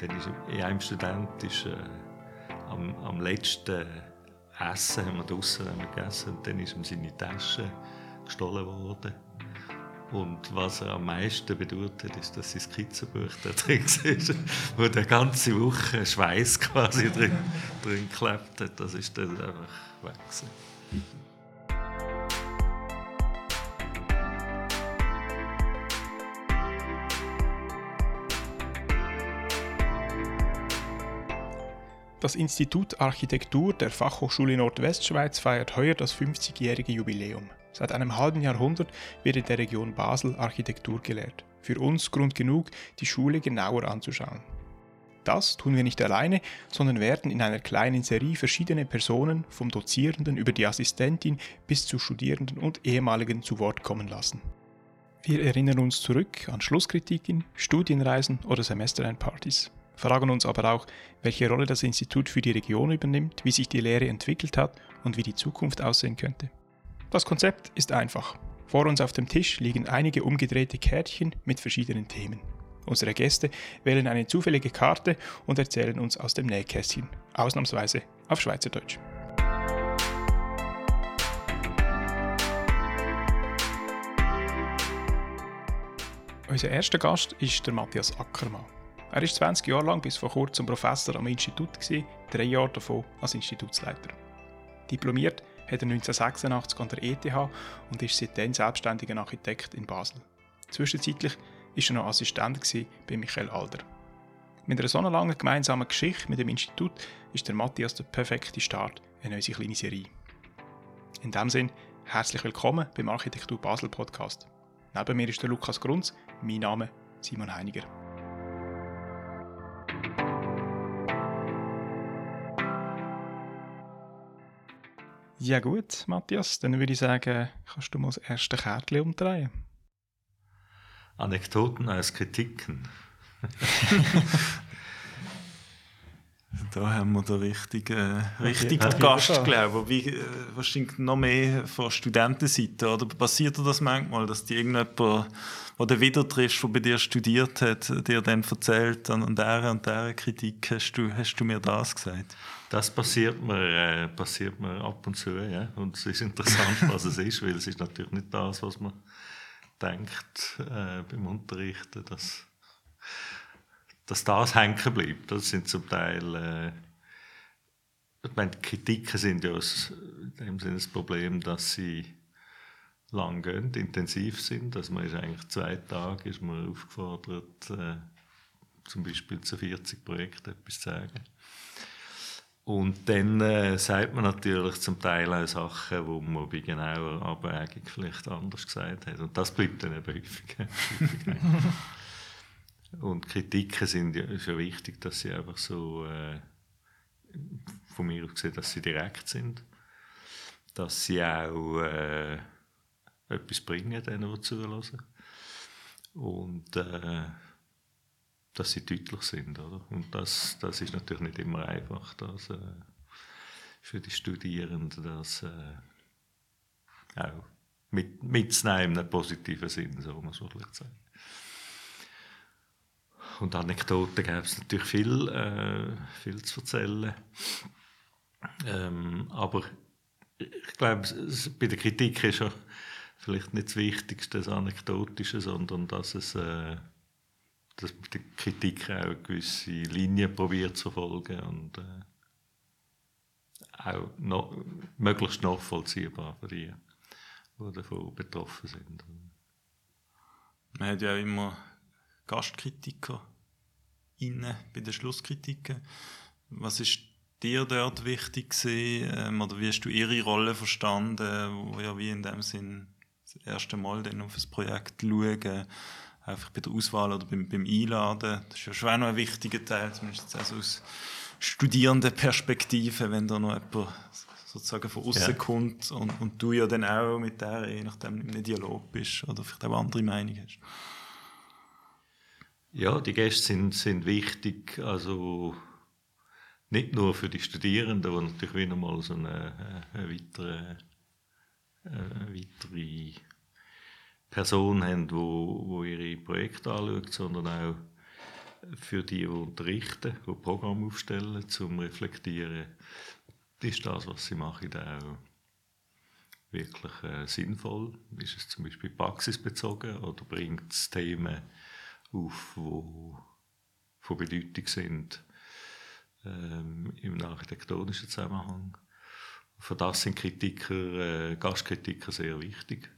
dann ist in einem Student ist, äh, am, am letzten Essen haben wir draußen gegessen und dann ist ihm seine Tasche gestohlen worden. Und was er am meisten bedauert hat, ist, dass sein Skizzenbuch da drin war, wo der ganze Woche Schweiß quasi drin, drin geklebt hat. Das ist dann einfach weg. Das Institut Architektur der Fachhochschule Nordwestschweiz feiert heuer das 50-jährige Jubiläum. Seit einem halben Jahrhundert wird in der Region Basel Architektur gelehrt. Für uns Grund genug, die Schule genauer anzuschauen. Das tun wir nicht alleine, sondern werden in einer kleinen Serie verschiedene Personen, vom Dozierenden über die Assistentin bis zu Studierenden und Ehemaligen zu Wort kommen lassen. Wir erinnern uns zurück an Schlusskritiken, Studienreisen oder Semesterendpartys fragen uns aber auch, welche Rolle das Institut für die Region übernimmt, wie sich die Lehre entwickelt hat und wie die Zukunft aussehen könnte. Das Konzept ist einfach. Vor uns auf dem Tisch liegen einige umgedrehte Kärtchen mit verschiedenen Themen. Unsere Gäste wählen eine zufällige Karte und erzählen uns aus dem Nähkästchen, ausnahmsweise auf Schweizerdeutsch. Unser erster Gast ist der Matthias Ackermann. Er ist 20 Jahre lang bis vor kurzem Professor am Institut, gewesen, drei Jahre davon als Institutsleiter. Diplomiert hat er 1986 an der ETH und ist seitdem selbstständiger Architekt in Basel. Zwischenzeitlich war er noch Assistent bei Michael Alder. Mit einer so langen gemeinsamen Geschichte mit dem Institut ist der Matthias der perfekte Start in unsere kleine Serie. In diesem Sinne, herzlich willkommen beim Architektur Basel Podcast. Neben mir ist der Lukas Grunz, mein Name Simon Heiniger. Ja gut, Matthias, dann würde ich sagen, kannst du mal das erste Kärtchen umdrehen. Anekdoten als Kritiken. da haben wir den richtigen, richtigen okay. Gast, glaube ich. Wie, äh, wahrscheinlich noch mehr von Studentenseite. Oder passiert dir das manchmal, dass dir irgendjemand, der du wieder triffst, der bei dir studiert hat, dir dann erzählt, an, an dieser und dieser Kritik hast du, hast du mir das gesagt? Das passiert mir, äh, passiert mir ab und zu, ja. Und es ist interessant, was es ist, weil es ist natürlich nicht das, was man denkt äh, beim Unterrichten, dass, dass das hängen bleibt. Das sind zum Teil, äh, ich meine, Kritiken sind ja in dem Sinne das Problem, dass sie lang gehen, intensiv sind. Also man ist eigentlich zwei Tage ist man aufgefordert, äh, zum Beispiel zu 40 Projekten etwas zu sagen. Und dann äh, sagt man natürlich zum Teil auch Sachen, die man bei genauer Abwägung vielleicht anders gesagt hat. Und das bleibt dann eben häufig. Und Kritiken sind ja schon wichtig, dass sie einfach so, äh, von mir aus gesehen, dass sie direkt sind. Dass sie auch äh, etwas bringen, denen, die zuhören. Und äh, dass sie deutlich sind. Oder? Und das, das ist natürlich nicht immer einfach, das, äh, für die Studierenden das äh, auch mit, mitzunehmen in einem positiven Sinn, so muss man vielleicht sagen. Und Anekdoten gäbe es natürlich viel, äh, viel zu erzählen. Ähm, aber ich glaube, bei der Kritik ist ja vielleicht nicht das Wichtigste das Anekdotische, sondern dass es äh, dass die Kritik auch eine gewisse Linie probiert zu folgen und äh, auch noch, möglichst nachvollziehbar für die, die davon betroffen sind. Man hat ja immer Gastkritiker inne bei den Schlusskritiken. Was ist dir dort wichtig gewesen, ähm, oder wie hast du ihre Rolle verstanden, wo ja wie in dem Sinn das erste Mal dann auf das Projekt schauen, einfach bei der Auswahl oder beim, beim Einladen. Das ist ja schon auch noch ein wichtiger Teil, zumindest also aus Studierendenperspektive, wenn da noch jemand sozusagen von außen ja. kommt und, und du ja dann auch mit der, je nachdem, im Dialog bist oder vielleicht auch andere Meinung hast. Ja, die Gäste sind, sind wichtig, also nicht nur für die Studierenden, die natürlich wieder mal so eine, eine weitere, eine weitere Person haben, wo, wo ihre Projekte anschaut, sondern auch für die, die unterrichten, die Programme aufstellen, zum Reflektieren, ist das, was sie machen, auch wirklich äh, sinnvoll? Ist es zum Beispiel praxisbezogen oder bringt es Themen auf, die von Bedeutung sind ähm, im architektonischen Zusammenhang? Für das sind Kritiker, äh, Gastkritiker sehr wichtig.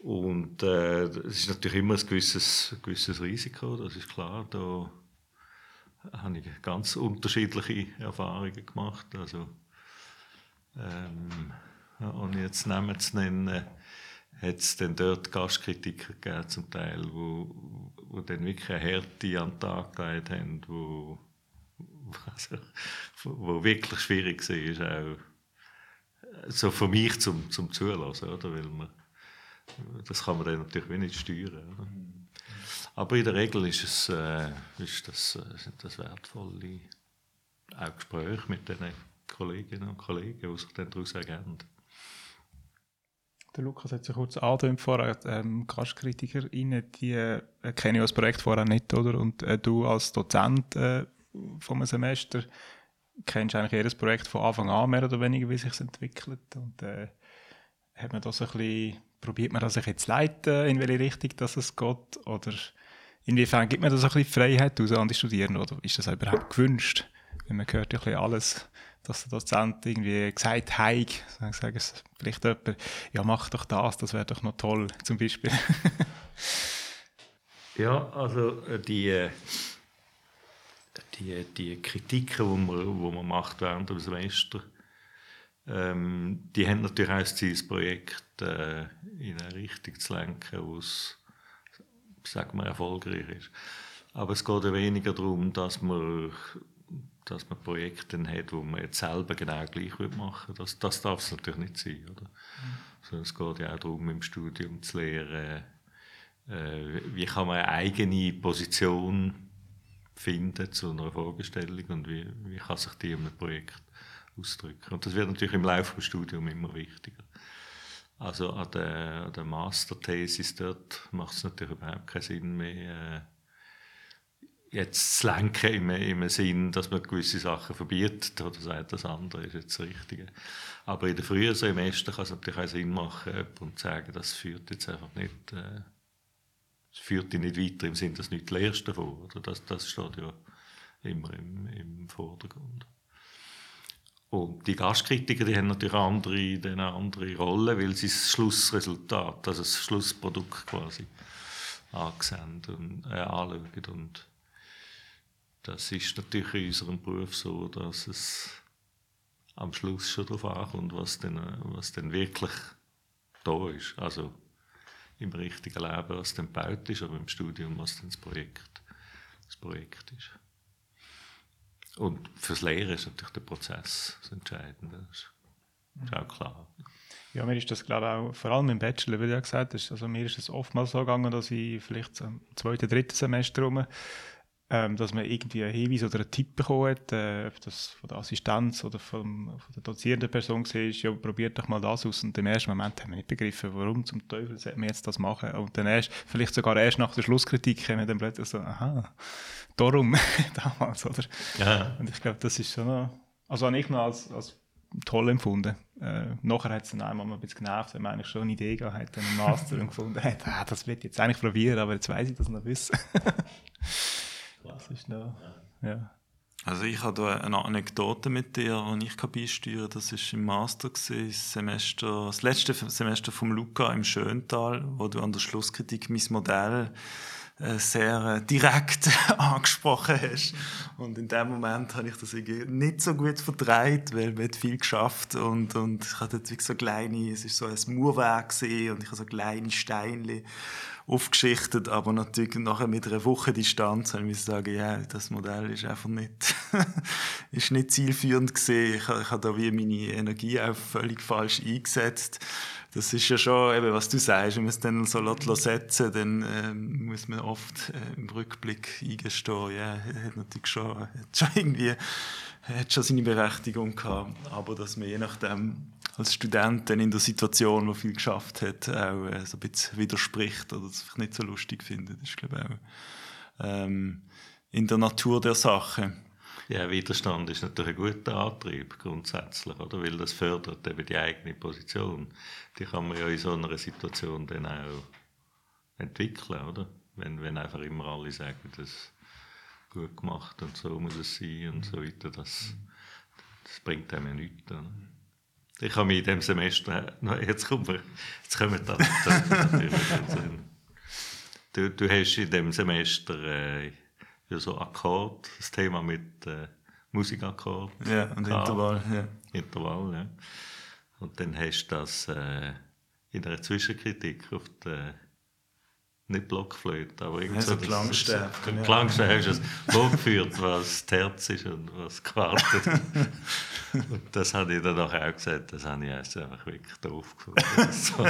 Und äh, es ist natürlich immer ein gewisses, gewisses Risiko, das ist klar. Da habe ich ganz unterschiedliche Erfahrungen gemacht. Also, ähm, ohne jetzt Namen zu nennen, hat es dann dort Gastkritiker gegeben, zum Teil, wo, wo dann wirklich eine Härte an den Tag gelegt haben, wo, also, wo wirklich schwierig war, auch so für mich zum, zum Zulassen, oder? Weil man, das kann man dann natürlich nicht steuern. Oder? Aber in der Regel ist es, äh, ist das, äh, sind das wertvolle auch Gespräche mit den Kolleginnen und Kollegen, die sich dann daraus ergeben. Der Lukas hat sich kurz angedeutet vorher, ähm, GastkritikerInnen, die äh, kenne ich das Projekt vorher nicht, oder? Und äh, du als Dozent äh, vom Semester kennst eigentlich jedes Projekt von Anfang an mehr oder weniger, wie sich entwickelt. Und äh, hat man das ein bisschen, probiert man das bisschen zu leiten, in welche Richtung dass es geht? Oder inwiefern gibt man das ein bisschen Freiheit aus an die Studierenden? Oder ist das überhaupt gewünscht? Wenn man hört ja ein bisschen alles, dass der Dozent irgendwie gesagt hat, es vielleicht jemand, ja mach doch das, das wäre doch noch toll, zum Beispiel. ja, also äh, die äh, die, die Kritiken, die man, wo man macht während dem Semester, ähm, die haben natürlich auch das Ziel, das Projekt äh, in eine Richtung zu lenken, wo es, sagen wir, erfolgreich ist. Aber es geht ja weniger darum, dass man, dass man Projekte hat, wo man jetzt selber genau gleich machen würde. Das, das darf es natürlich nicht sein. Oder? Mhm. Sondern es geht ja auch darum, im Studium zu lernen, äh, wie kann man eine eigene Position finden zu einer Fragestellung und wie, wie kann sich die in einem Projekt ausdrücken. Und das wird natürlich im Laufe des Studiums immer wichtiger. Also an der, an der Masterthesis dort macht es natürlich überhaupt keinen Sinn mehr, äh, jetzt zu lenken im, im Sinn, dass man gewisse Sachen verbietet oder sagt, das andere ist jetzt das Richtige. Aber in den frühen Semestern kann es natürlich auch Sinn machen, und sagen, das führt jetzt einfach nicht äh, führt dich nicht weiter im Sinne, dass du nicht lernst davon. Oder? Das, das steht ja immer im, im Vordergrund. Und die Gastkritiker, die haben natürlich andere, eine andere Rolle, weil sie das Schlussresultat, also das Schlussprodukt quasi ansehen und äh, anschauen. Und das ist natürlich in unserem Beruf so, dass es am Schluss schon darauf ankommt, was denn, was denn wirklich da ist. Also im richtigen Leben, was dann gebaut ist, aber im Studium, was dann das Projekt, das Projekt ist. Und fürs Lehren ist natürlich der Prozess das Entscheidende. Das ist auch klar. Ja, mir ist das, glaube ich, auch, vor allem im Bachelor, wie du ja gesagt hast, also mir ist es oftmals so gegangen, dass ich vielleicht im zweiten, dritten Semester rum ähm, dass man irgendwie einen Hinweis oder einen Tipp bekommen hat, äh, ob das von der Assistenz oder vom, von der dozierenden Person war, ja, probiert doch mal das aus. Und im ersten Moment haben wir nicht begriffen, warum zum Teufel sollte man jetzt das machen. Und dann erst, vielleicht sogar erst nach der Schlusskritik, haben wir dann plötzlich so, aha, darum damals, oder? Ja. Und ich glaube, das ist schon noch, also habe ich noch als, als toll empfunden. Äh, nachher hat es dann einmal ein bisschen genervt, wenn man eigentlich schon eine Idee gehabt hat, einen Master und gefunden hat, ah, das wird jetzt eigentlich probieren, aber jetzt weiß ich das noch wissen. Das ist noch, ja. Also ich habe da eine Anekdote mit dir, die ich beisteuern kann. Das war im Master, gewesen, das, Semester, das letzte Semester vom Luca im Schöntal, wo du an der Schlusskritik mein Modell äh, sehr äh, direkt angesprochen hast. Und in dem Moment habe ich das nicht so gut vertreibt, weil wir viel geschafft und, und ich hatte so kleine, es ist so ein Mauerwerk und ich habe so kleine Steine aufgeschichtet, aber natürlich nachher mit einer Woche Distanz habe ich sagen, ja, das Modell ist einfach nicht, ist nicht zielführend gesehen. Ich, ich habe da wie meine Energie auch völlig falsch eingesetzt das ist ja schon, eben, was du sagst, wenn man es dann so setzen dann ähm, muss man oft äh, im Rückblick eingestehen, ja, hat natürlich schon, hat schon irgendwie hat schon seine Berechtigung gehabt, aber dass man je nachdem als Student dann in der Situation, wo viel geschafft hat, auch äh, so ein bisschen widerspricht oder es nicht so lustig findet, ist glaube ich auch ähm, in der Natur der Sache. Ja, Widerstand ist natürlich ein guter Antrieb grundsätzlich, oder? Weil das fördert eben die eigene Position. Die kann man ja in so einer Situation dann auch entwickeln, oder? Wenn, wenn einfach immer alle sagen, das ist gut gemacht und so muss es sein und so weiter, das, das bringt einem nichts. Oder? Ich habe mich in diesem Semester, jetzt kommen wir, jetzt kommen wir natürlich du, du hast in diesem Semester äh, ja, so Akkord, das Thema mit äh, Musikakkord. Ja, und gehabt. Intervall, ja. Intervall, ja. Und dann hast du das äh, in einer Zwischenkritik auf der nicht Blockflöte, aber irgendwie so Klangstärke. Ja. Klangstärke du es vorgeführt, was Terz ist und was Quartet. und das habe ich dann auch gesagt, das habe ich einfach wirklich doof gefunden. so.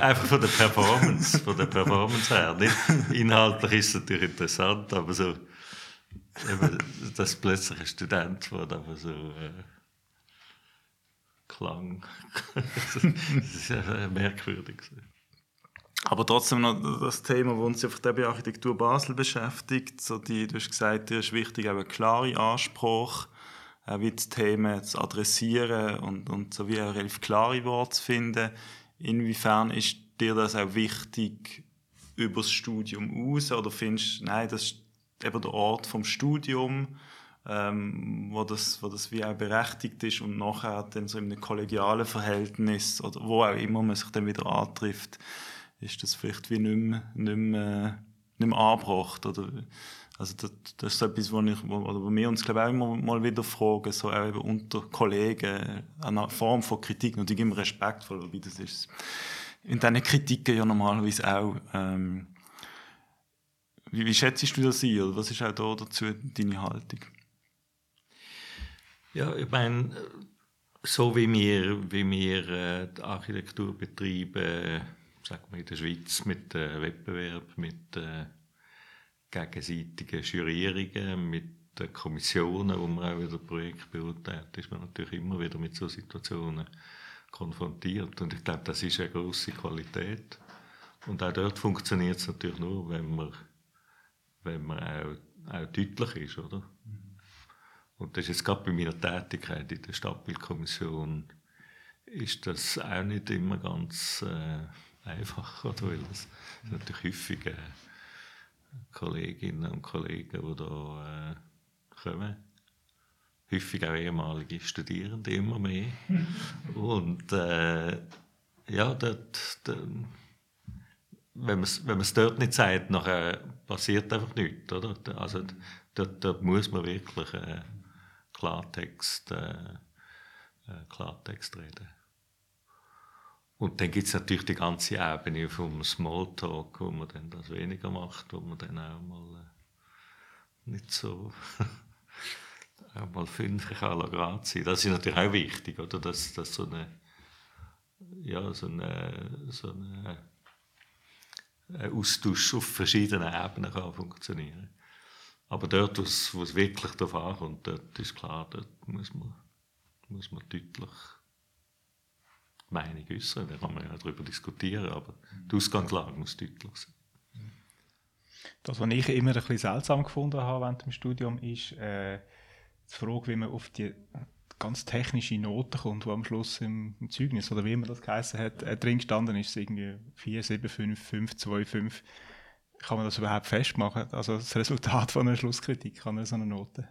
Einfach von der Performance, von der Performance her. Nicht, inhaltlich ist es natürlich interessant, aber so, eben, dass plötzlich ein Student wird, aber so äh, Klang. das ist ja merkwürdig. Aber trotzdem noch das Thema, das uns einfach bei Architektur Basel beschäftigt. So die, du hast gesagt, dir ist wichtig, eben klare Anspruch, auch wie die Themen zu adressieren und, und so wie auch relativ klare Worte zu finden. Inwiefern ist dir das auch wichtig über das Studium aus? Oder findest du, nein, das ist eben der Ort vom Studium, ähm, wo, das, wo das wie auch berechtigt ist und nachher dann so in einem kollegialen Verhältnis oder wo auch immer man sich dann wieder antrifft, ist das vielleicht wie nicht mehr, nicht mehr, nicht mehr angebracht. Oder, also das, das ist etwas, wo, wo, wo wir uns glaube ich, auch immer mal wieder fragen, so auch eben unter Kollegen, eine Form von Kritik, natürlich immer respektvoll, wobei das ist in diesen Kritiken ja normalerweise auch. Ähm, wie, wie schätzt du das ein? Was ist auch da dazu deine Haltung? Ja, ich meine, so wie wir, wie wir äh, die Architektur betreiben, sagen wir in der Schweiz mit äh, Wettbewerb, mit äh, gegenseitigen Jurierungen, mit den Kommissionen, wo man auch wieder Projekte beurteilt, ist man natürlich immer wieder mit so Situationen konfrontiert. Und ich glaube, das ist eine große Qualität. Und auch dort funktioniert es natürlich nur, wenn man, wenn man auch, auch deutlich ist, oder? Und das ist jetzt gerade bei meiner Tätigkeit in der Stadtbildkommission ist das auch nicht immer ganz äh, einfach, oder? weil es natürlich häufig Kolleginnen und Kollegen, die da äh, kommen. Häufig auch ehemalige Studierende, immer mehr. und äh, ja, dort, dort, wenn man es dort nicht sagt, nachher passiert einfach nichts. Oder? Also, dort, dort muss man wirklich äh, Klartext, äh, äh Klartext reden. Und dann gibt es natürlich die ganze Ebene vom Smalltalk, wo man dann das weniger macht, wo man dann auch mal äh, nicht so auch mal fünf kann Grad sein. Das ist natürlich auch wichtig, oder? Dass, dass so eine ja, so eine, so eine ein Austausch auf verschiedenen Ebenen kann funktionieren. Aber dort, wo es wirklich darauf ankommt, dort ist klar, dort muss man, muss man deutlich Meinung äußern. Da kann man ja darüber diskutieren, aber die Ausgangslage muss deutlich sein. Das, was ich immer ein bisschen seltsam gefunden habe während dem Studium, ist äh, die Frage, wie man auf die ganz technische Note kommt, die am Schluss im, im Zeugnis, oder wie immer das geheißen hat, äh, drin gestanden ist, irgendwie 4, 7, 5, 5, 2, 5. Kann man das überhaupt festmachen? Also das Resultat von einer Schlusskritik an so einer Note?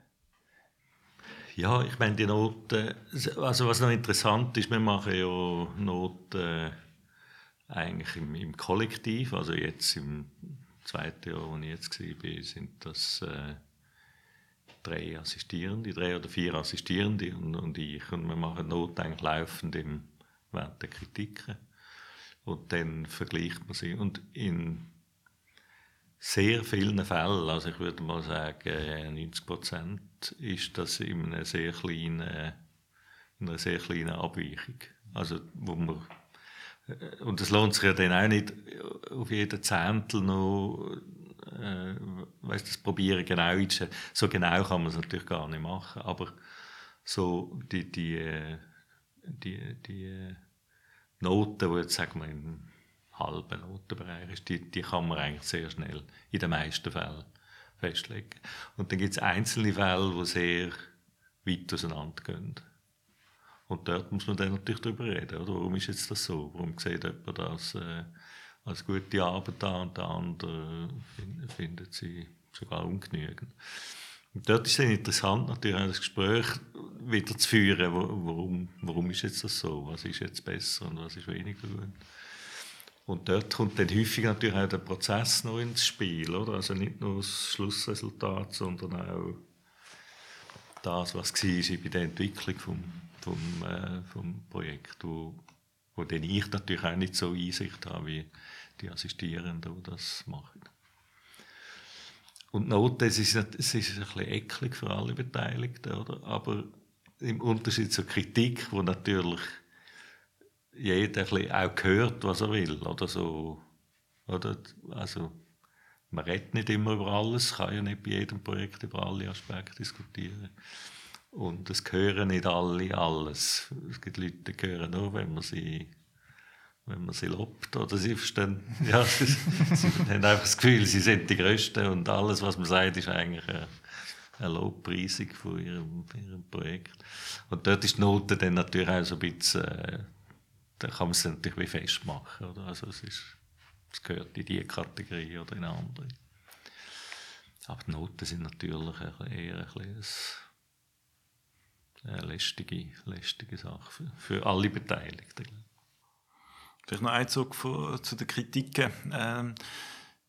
Ja, ich meine, die Noten, also was noch interessant ist, wir machen ja Noten eigentlich im, im Kollektiv, also jetzt im zweiten Jahr, wo ich jetzt war, sind das äh, drei Assistierende, drei oder vier Assistierende und, und ich. Und wir machen Noten eigentlich laufend im, während der Kritiken. Und dann vergleicht man sie. Und in sehr vielen Fällen, also ich würde mal sagen 90 Prozent, ist das in einer sehr kleinen, in einer sehr kleinen Abweichung. Also wo man äh, und es lohnt sich ja dann auch nicht auf jeden Zehntel noch äh, weißt, das probieren genau so genau kann man es natürlich gar nicht machen aber so die die äh, die, die Noten die jetzt sagen wir halben Notenbereich ist, die, die kann man eigentlich sehr schnell, in den meisten Fällen, festlegen. Und dann gibt es einzelne Fälle, die sehr weit auseinandergehen. Und dort muss man dann natürlich darüber reden. Oder? Warum ist jetzt das so? Warum sieht jemand das äh, als gute Arbeit an und der andere find, findet sie sogar ungenügend? Und dort ist es interessant, natürlich das Gespräch wieder zu führen, warum, warum ist jetzt das so? Was ist jetzt besser und was ist weniger gut? Und dort kommt dann häufig natürlich auch der Prozess noch ins Spiel, oder? Also nicht nur das Schlussresultat, sondern auch das, was war bei der Entwicklung vom, vom, äh, vom Projekt, wo, wo dann ich natürlich auch nicht so Einsicht habe wie die Assistierenden, die das machen. Und Noten, es ist, es ist ein bisschen eklig für alle Beteiligten, oder? aber im Unterschied zur Kritik, wo natürlich jeder auch hört, was er will. Oder so. Oder? Also, man redet nicht immer über alles, kann ja nicht bei jedem Projekt über alle Aspekte diskutieren. Und es hören nicht alle alles. Es gibt Leute, die hören nur, wenn man sie, wenn man sie lobt oder sie verstehen. Ja, sie, sie haben einfach das Gefühl, sie sind die Größten und alles, was man sagt, ist eigentlich eine, eine Lobpreisung von ihrem, ihrem Projekt. Und dort ist die Note dann natürlich auch so ein bisschen äh, dann kann man es natürlich wie festmachen. Oder? Also es, ist, es gehört in diese Kategorie oder in eine andere. Aber die Noten sind natürlich eher ein eine lästige, lästige Sache für, für alle Beteiligten. Vielleicht noch ein Zug zu den Kritiken. Ähm,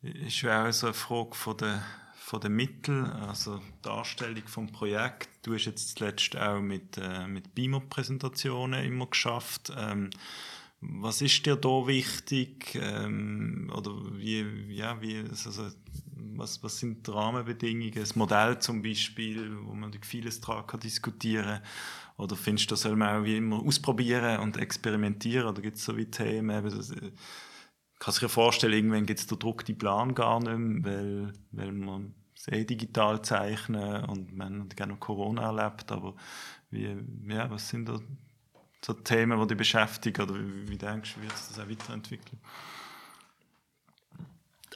ist ja auch so eine Frage von der von den Mitteln, also Darstellung vom Projekt. Du hast jetzt zuletzt auch mit, äh, mit Beamer-Präsentationen immer geschafft. Ähm, was ist dir da wichtig? Ähm, oder wie, ja, wie, also, was, was sind die Rahmenbedingungen? Das Modell zum Beispiel, wo man vieles daran kann diskutieren Oder findest du, das soll man auch wie immer ausprobieren und experimentieren? Oder gibt es so wie Themen, eben, das, kann sich ja vorstellen, irgendwann gibt es den Druck, die Plan gar nicht mehr, weil, weil man sehr digital zeichnen und man hat gerne Corona erlebt, aber wie, ja, was sind da so Themen, die dich beschäftigen oder wie, wie denkst du, wird sich das auch weiterentwickeln?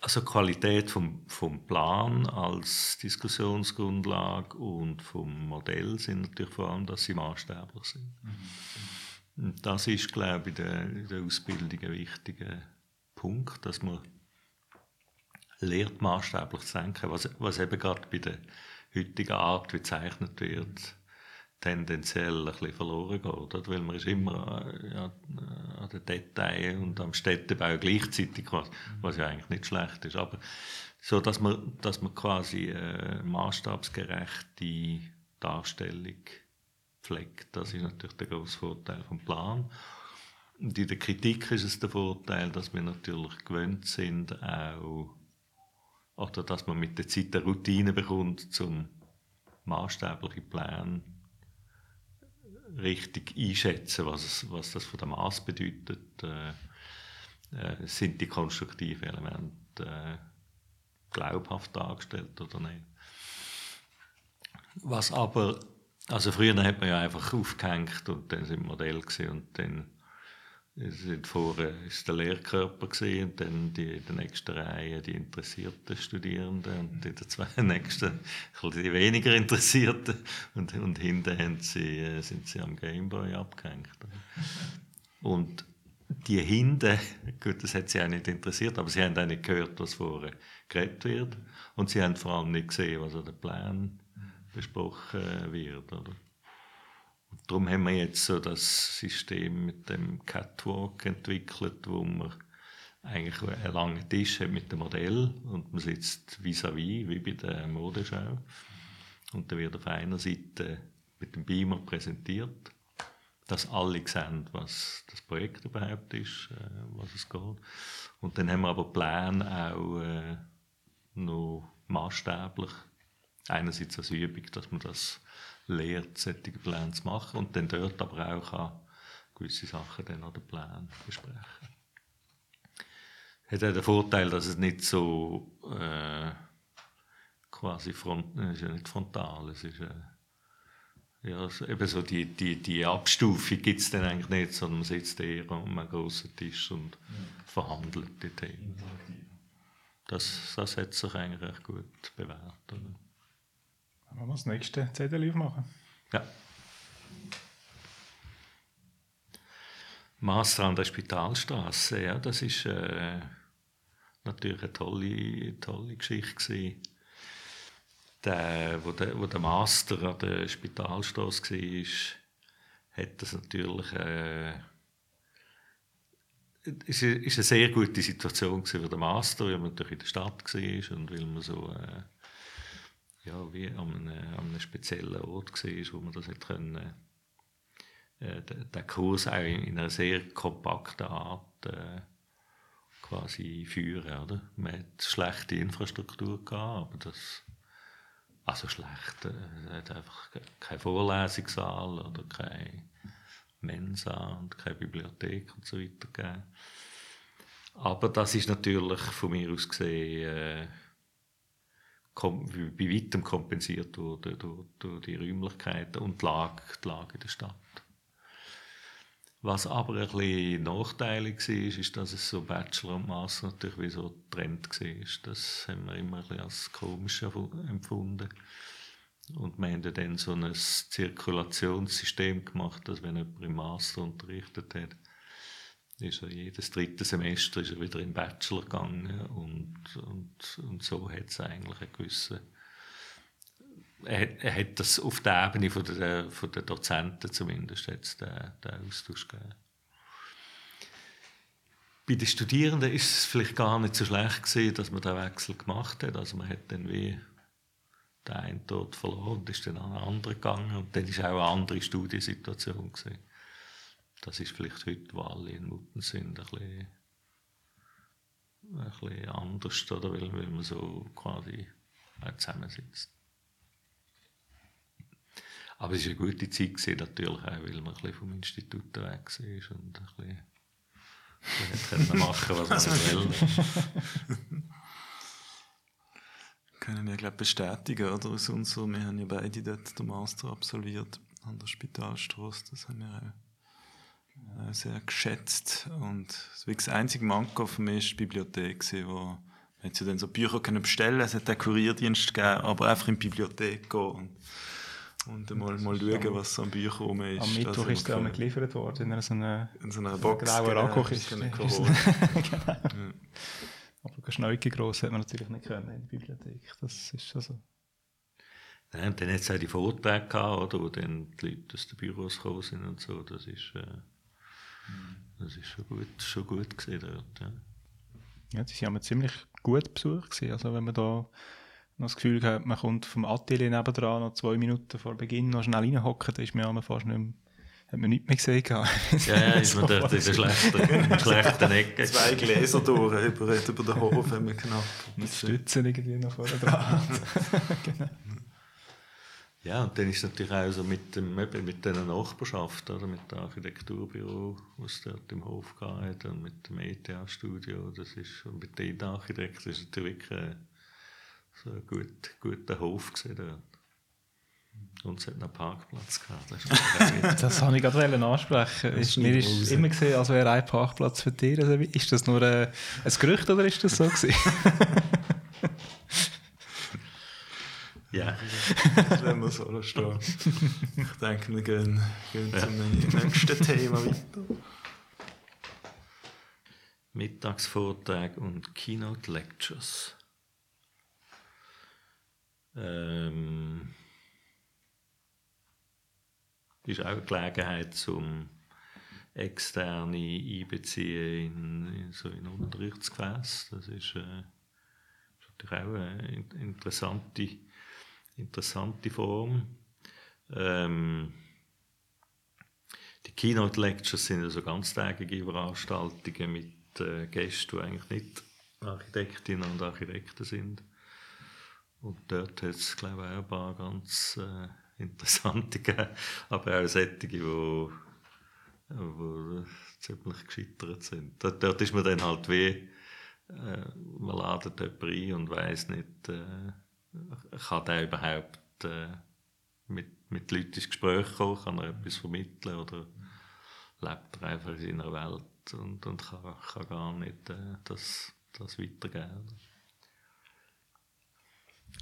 Also Qualität vom, vom Plan als Diskussionsgrundlage und vom Modell sind natürlich vor allem, dass sie maßstäblich sind. Mhm. Das ist, glaube ich, in der, in der Ausbildung ein wichtiger Punkt, dass man lernt, maßstäblich zu denken, was, was eben gerade bei der heutigen Art, wie gezeichnet wird, tendenziell ein bisschen verloren geht. Oder? Weil man ist immer äh, ja, äh, an den Details und am Städtebau gleichzeitig, was, was ja eigentlich nicht schlecht ist. Aber so, dass man, dass man quasi äh, maßstabsgerechte Darstellung pflegt, das ist natürlich der große Vorteil vom Plan. Und in der Kritik ist es der Vorteil, dass wir natürlich gewöhnt sind, auch, oder dass man mit der Zeit eine Routine bekommt, zum maßstäbliche Plan richtig einschätzen, was, es, was das für den Maß bedeutet. Äh, äh, sind die konstruktiven Elemente äh, glaubhaft dargestellt oder nicht? Was aber, also früher hat man ja einfach aufgehängt und dann sind Modell gesehen und dann vorher ist der Lehrkörper gesehen und dann die, in der nächsten Reihe die interessierten Studierenden und in der zweiten nächsten die weniger interessierten und, und hinten sie, äh, sind sie am Gameboy abgehängt. Und die hinten, gut, das hat sie auch nicht interessiert, aber sie haben auch nicht gehört, was vorher geredet wird und sie haben vor allem nicht gesehen, was an den Plan besprochen wird. Oder? Darum haben wir jetzt so das System mit dem Catwalk entwickelt, wo man eigentlich einen langen Tisch hat mit dem Modell und man sitzt vis-à-vis, -vis, wie bei der Modeschau. Und dann wird auf einer Seite mit dem Beamer präsentiert, dass alle sehen, was das Projekt überhaupt ist, äh, was es geht. Und dann haben wir aber Pläne auch äh, noch maßstäblich. Einerseits als Übung, dass man das lehrt, solche Pläne zu machen und dann dort aber auch kann gewisse Sachen dann an den Plänen besprechen. Hat auch den Vorteil, dass es nicht so äh, quasi front, es ist ja nicht frontal, es ist äh, ja, eben so die, die, die Abstufung gibt es dann eigentlich nicht, sondern man sitzt eher an einem grossen Tisch und ja. verhandelt die Themen. das, das hat sich eigentlich recht gut bewährt. Oder? Wollen wir das nächste Zettel aufmachen? Ja. Master an der Spitalstraße, ja, das ist äh, natürlich eine tolle, tolle Geschichte. Der, wo, der, wo der Master an der Spitalstraße war, hat das natürlich äh, ist, ist eine sehr gute Situation für den Master, weil man natürlich in der Stadt war und weil man so äh, ja, wie an einem, an einem speziellen Ort war, wo man das hätte können, äh, den Kurs auch in einer sehr kompakten Art äh, quasi führen. Oder? Man hat schlechte Infrastruktur gehabt, aber das also schlecht, äh, hat einfach keinen Vorlesungssaal oder keine Mensa und keine Bibliothek und so weiter gegeben. Aber das ist natürlich von mir aus gesehen äh, bei weitem kompensiert wurde durch, durch, die Räumlichkeiten und die Lage, die Lage in der Stadt. Was aber ein bisschen nachteilig war, ist, dass es so Bachelor und Master natürlich wie so Trend war. Das haben wir immer ein als komisch empfunden. Und wir haben dann so ein Zirkulationssystem gemacht, dass wenn jemand im Master unterrichtet hat, ist er jedes dritte Semester ist er wieder im Bachelor gegangen und, und, und so hat es eigentlich einen gewissen er, er, hat das auf der Ebene von der, von der Dozenten zumindest jetzt den, den Austausch gegeben. Bei den Studierenden ist es vielleicht gar nicht so schlecht gewesen, dass man den Wechsel gemacht hat. Also man hat dann wie den einen dort verloren und ist dann an einen anderen gegangen und dann ist auch eine andere Studiensituation gewesen. Das ist vielleicht heute, wo alle in Mutten sind, ein bisschen, ein bisschen anders, oder? Weil, weil man so quasi zusammensitzt. Aber es war eine gute Zeit, gewesen, natürlich auch, weil man ein bisschen vom Institut weg war und ein bisschen, ein machen was man will. Können wir, glaube bestätigen, oder? Aus unserer, wir haben ja beide dort den Master absolviert an der Spitalstraße. Das haben wir auch sehr geschätzt. Und das einzige Manko für mich war die Bibliothek, wo man ja dann so Bücher können bestellen Es hat einen Kurierdienst gegeben, aber einfach in die Bibliothek gehen und, und mal, mal schauen, was so an Büchern rum ist. Am Mittwoch ist der einmal geliefert worden in so einer, in so einer Box. Grauer genau, Akkukiste. genau. Ja. Aber Schneuke gross hat man natürlich nicht können in der Bibliothek. Das ist schon so. Ja, und dann hat es auch die Vorträge gehabt, oder, wo dann die Leute aus den Büros gekommen sind und so. Das ist, äh, das ist schon gut, schon gut gesehen dort. Ja. Ja, die waren ziemlich gut besucht. Gewesen. Also wenn man da noch das Gefühl hat, man kommt vom Atelier nebendran noch zwei Minuten vor Beginn noch schnell reinhocken, dann ist man fast nicht mehr, hat man nichts mehr gesehen. ja, ja, ist man dort in der schlechten, schlechten Ecke. Zwei Gläser durch, über, über den Hof haben wir knapp. Mit Stützen irgendwie noch vorne dran. genau. Ja, und dann ist es natürlich auch so mit, dem, mit dieser Nachbarschaft, oder, mit dem Architekturbüro, was dort im Hof gab, und mit dem ETH-Studio, das ist, und mit den Architekten, das ist natürlich wirklich so ein gut, guter Hof gewesen dort. Und es hat einen Parkplatz gehabt. Das, das habe ich gerade ansprechen. Ist, mir ist immer gesehen, als wäre ein Parkplatz für dich. Also, ist das nur ein, ein Gerücht oder ist das so gewesen? Ja. Werden wir so stehen. Ich denke, wir gehen, gehen ja. zum nächsten Thema weiter. Mittagsvortrag und Keynote Lectures. Ähm, ist auch eine Gelegenheit zum externe einbeziehen in, in so in Unterrichtsgefäß. Das ist, äh, natürlich auch eine interessante interessante Form. Ähm, die Keynote Lectures sind also ganztägige Veranstaltungen mit äh, Gästen, die eigentlich nicht Architektinnen und Architekten sind. Und dort hat es, glaube ich, auch ein paar ganz äh, interessante gegeben, aber auch solche, die, wo, wo ziemlich gescheitert sind. Dort, dort ist man dann halt wie, äh, man ladet jemanden ein und weiß nicht, äh, kann der überhaupt äh, mit, mit Leuten ins Gespräch kommen, kann er etwas vermitteln oder lebt er einfach in seiner Welt und, und kann, kann gar nicht äh, das, das weitergeben.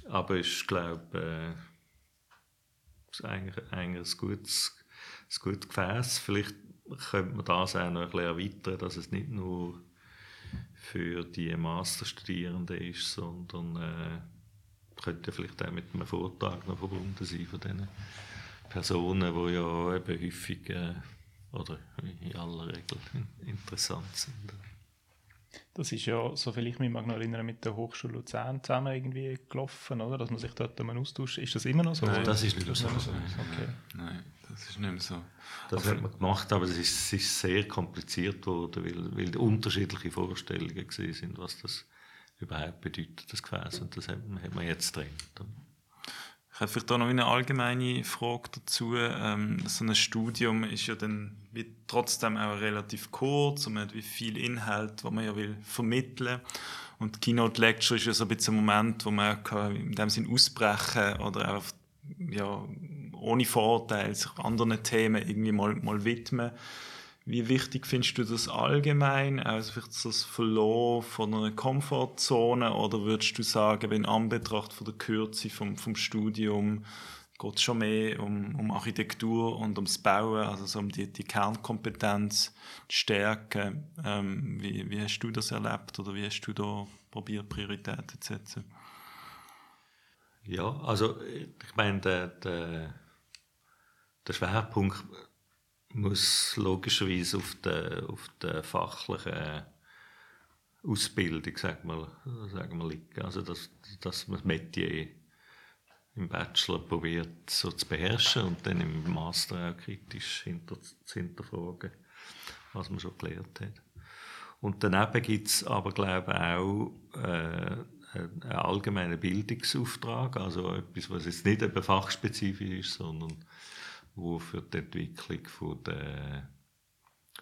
aber ich glaube, äh, eigentlich, eigentlich ein gutes, ein gutes Gefäß. Vielleicht könnte man das auch noch ein erweitern, dass es nicht nur für die Masterstudierenden ist, sondern äh, könnte vielleicht auch mit einem Vortrag noch verbunden sein von diesen Personen, die ja eben häufig äh, oder in aller Regel interessant sind. Das ist ja, soviel ich mich mag noch erinnern, mit der Hochschule Luzern zusammen irgendwie gelaufen, oder? Dass man sich dort mal austauscht. Ist das immer noch so? Nein, das ist nicht mehr so. so. Okay. Nein, das ist nicht mehr so. Das aber, hat man gemacht, aber es ist, es ist sehr kompliziert worden, weil, weil unterschiedliche Vorstellungen sind, was das überhaupt bedeutet, das Gefäß. Und das hat, hat man jetzt drin. Ich habe vielleicht auch noch eine allgemeine Frage dazu. Ähm, so ein Studium ist ja dann trotzdem auch relativ kurz und man hat wie viel Inhalt, was man ja will vermitteln. Und Keynote Lecture ist ja so ein bisschen ein Moment, wo man kann in dem Sinn ausbrechen oder einfach ja, ohne Vorteil sich anderen Themen irgendwie mal, mal widmen. Wie wichtig findest du das allgemein? Also vielleicht das Verlor von einer Komfortzone oder würdest du sagen, wenn Anbetracht von der Kürze vom, vom Studium geht es schon mehr um, um Architektur und ums Bauen, also so um die, die Kernkompetenz, die Stärke. Ähm, wie, wie hast du das erlebt oder wie hast du da probiert, Prioritäten zu setzen? Ja, also ich meine, der, der, der Schwerpunkt muss logischerweise auf der, auf der fachlichen Ausbildung, sagen wir, sagen wir liegen. Also, dass, dass man das Metier im Bachelor probiert so zu beherrschen und dann im Master auch kritisch hinter, zu hinterfragen, was man schon gelernt hat. Und daneben gibt es aber, glaube ich, auch äh, einen allgemeinen Bildungsauftrag, also etwas, was jetzt nicht eben fachspezifisch ist, sondern wo für die Entwicklung von der,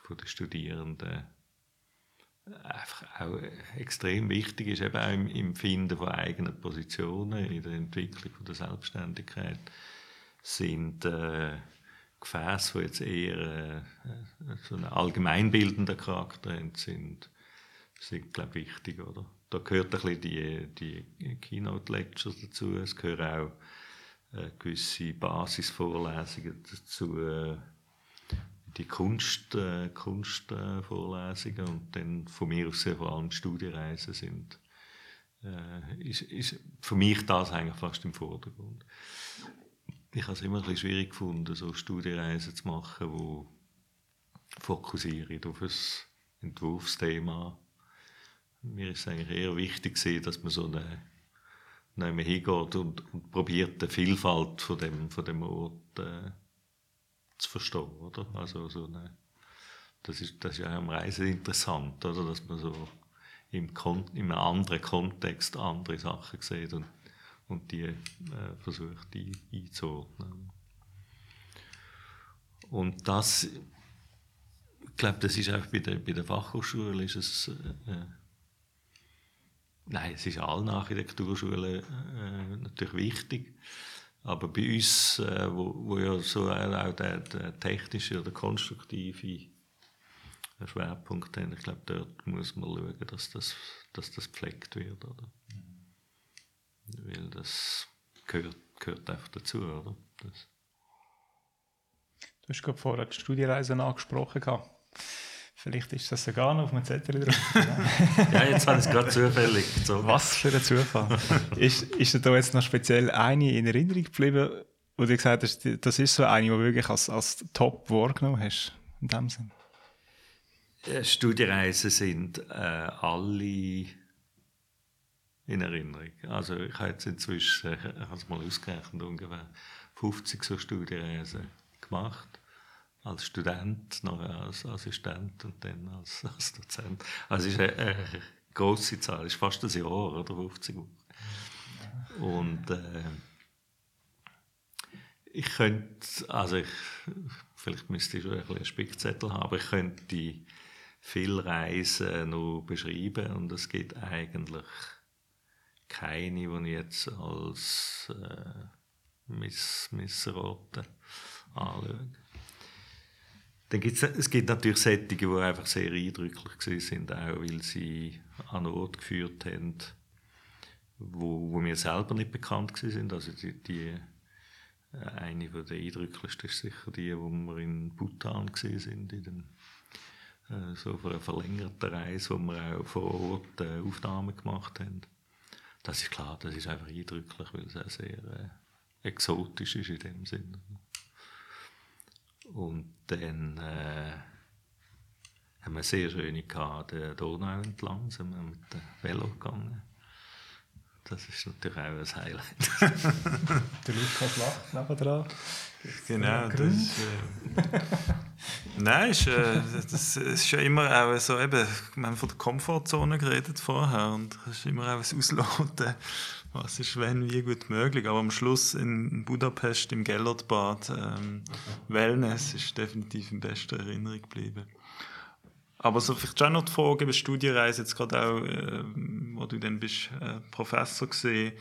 von der Studierenden einfach auch extrem wichtig ist, eben auch im, im Finden von eigenen Positionen, in der Entwicklung von der Selbstständigkeit, sind äh, Gefäße, die jetzt eher äh, so einen allgemeinbildenden Charakter haben, sind, sind glaube ich, wichtig. Oder? Da gehört ein bisschen die, die Keynote-Lectures dazu, es gehören auch äh, gewisse Basisvorlesungen dazu, äh, die Kunst, äh, Kunstvorlesungen und dann von mir aus sehr vor allem Studiereisen sind, äh, ist, ist für mich das eigentlich fast im Vordergrund. Ich habe es immer ein bisschen schwierig gefunden, so Studiereisen zu machen, wo fokussieren auf ein Entwurfsthema. Mir ist es eigentlich eher wichtig, dass man so eine man hingeht und, und probiert die Vielfalt von dem, von dem Ort äh, zu verstehen. Oder? Also so eine, das, ist, das ist ja am Reisen interessant, oder? dass man so im, Kon in einem anderen Kontext andere Sachen sieht und, und die äh, versucht die einzuordnen. Und das, ich glaube, das ist auch bei der, bei der Fachhochschule ist es, äh, Nein, es ist allen Architekturschulen äh, natürlich wichtig. Aber bei uns, äh, wo, wo ja so auch der, der technische oder konstruktive Schwerpunkt haben, ich glaube, dort muss man schauen, dass das, dass das gepflegt wird. Oder? Mhm. Weil das gehört, gehört einfach dazu. Oder? Das. Du hast gerade vorher die Studienreisen angesprochen. Gehabt. Vielleicht ist das sogar noch auf einem Zettel drauf. ja, jetzt habe ich es gerade zufällig gezogen. Was für ein Zufall. ist, ist dir da jetzt noch speziell eine in Erinnerung geblieben, wo du gesagt hast, das ist so eine, die du wirklich als, als Top wahrgenommen hast? In dem Sinn? Studiereisen sind äh, alle in Erinnerung. Also ich habe jetzt inzwischen, ich habe es mal ausgerechnet, ungefähr 50 so Studiereisen gemacht als Student, nachher als Assistent und dann als, als Dozent. Also es ist eine, eine grosse Zahl, es ist fast ein Jahr oder 50 Wochen. Und äh, ich könnte, also ich, vielleicht müsste ich schon ein bisschen einen Spickzettel haben, aber ich könnte viele Reisen noch beschreiben und es gibt eigentlich keine, die ich jetzt als äh, Miss, Misserrote anschaue. Dann gibt's, es gibt natürlich Sättige, die einfach sehr eindrücklich sind, auch weil sie an Ort geführt haben, wo, wo mir selber nicht bekannt sind. Also die, die äh, eine der eindrücklichsten ist sicher die, wo wir in Bhutan gesehen sind, in den, äh, so für eine verlängerte Reise, wo wir auch vor Ort äh, Aufnahmen gemacht haben. Das ist klar, das ist einfach eindrücklich, weil es auch sehr äh, exotisch ist in dem Sinne. Und dann äh, haben wir sehr schöne gehabt, der Donau entlang, sind wir mit dem Velo gegangen. Das ist natürlich auch ein Highlight. der Lukas lacht nebenan. Genau, das ist, äh, Nein, ist, äh, das ist ja immer auch so, eben, wir haben von der Komfortzone geredet vorher und es ist immer auch ein Ausloten, was ist wenn, wie gut möglich. Aber am Schluss in Budapest im Gellertbad ähm, Wellness ist definitiv in bester Erinnerung geblieben. Aber so vielleicht schon noch die Frage, über Studienreise, jetzt gerade auch, äh, wo du dann bist äh, Professor gesehen,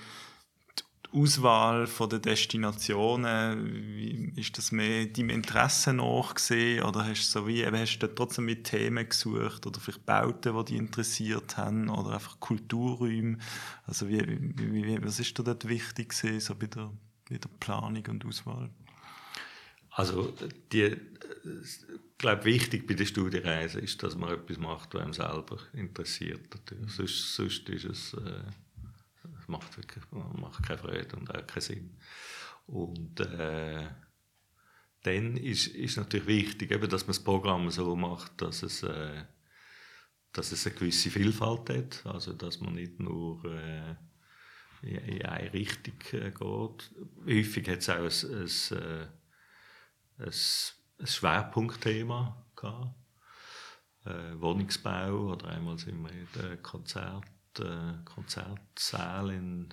Auswahl von der Destinationen, wie, ist das mehr deinem Interesse nachgesehen oder hast du so wie, eben, hast du trotzdem mit Themen gesucht oder vielleicht Bauten, die dich interessiert haben oder einfach Kulturräume? Also wie, wie, was ist dir dort wichtig gewesen, so bei der, bei der Planung und Auswahl? Also die glaube, wichtig bei der Studienreise ist, dass man etwas macht, was einem selber interessiert. Sonst, sonst ist es, äh, macht, wirklich, macht keine Freude und auch keinen Sinn. Und äh, dann ist, ist natürlich wichtig, eben, dass man das Programm so macht, dass es, äh, dass es eine gewisse Vielfalt hat. Also, dass man nicht nur äh, in eine Richtung äh, geht. Häufig hat es auch ein, ein, äh, ein ein Schwerpunktthema gehabt. Äh, Wohnungsbau oder einmal sind wir in Konzert, äh, Konzertsaal in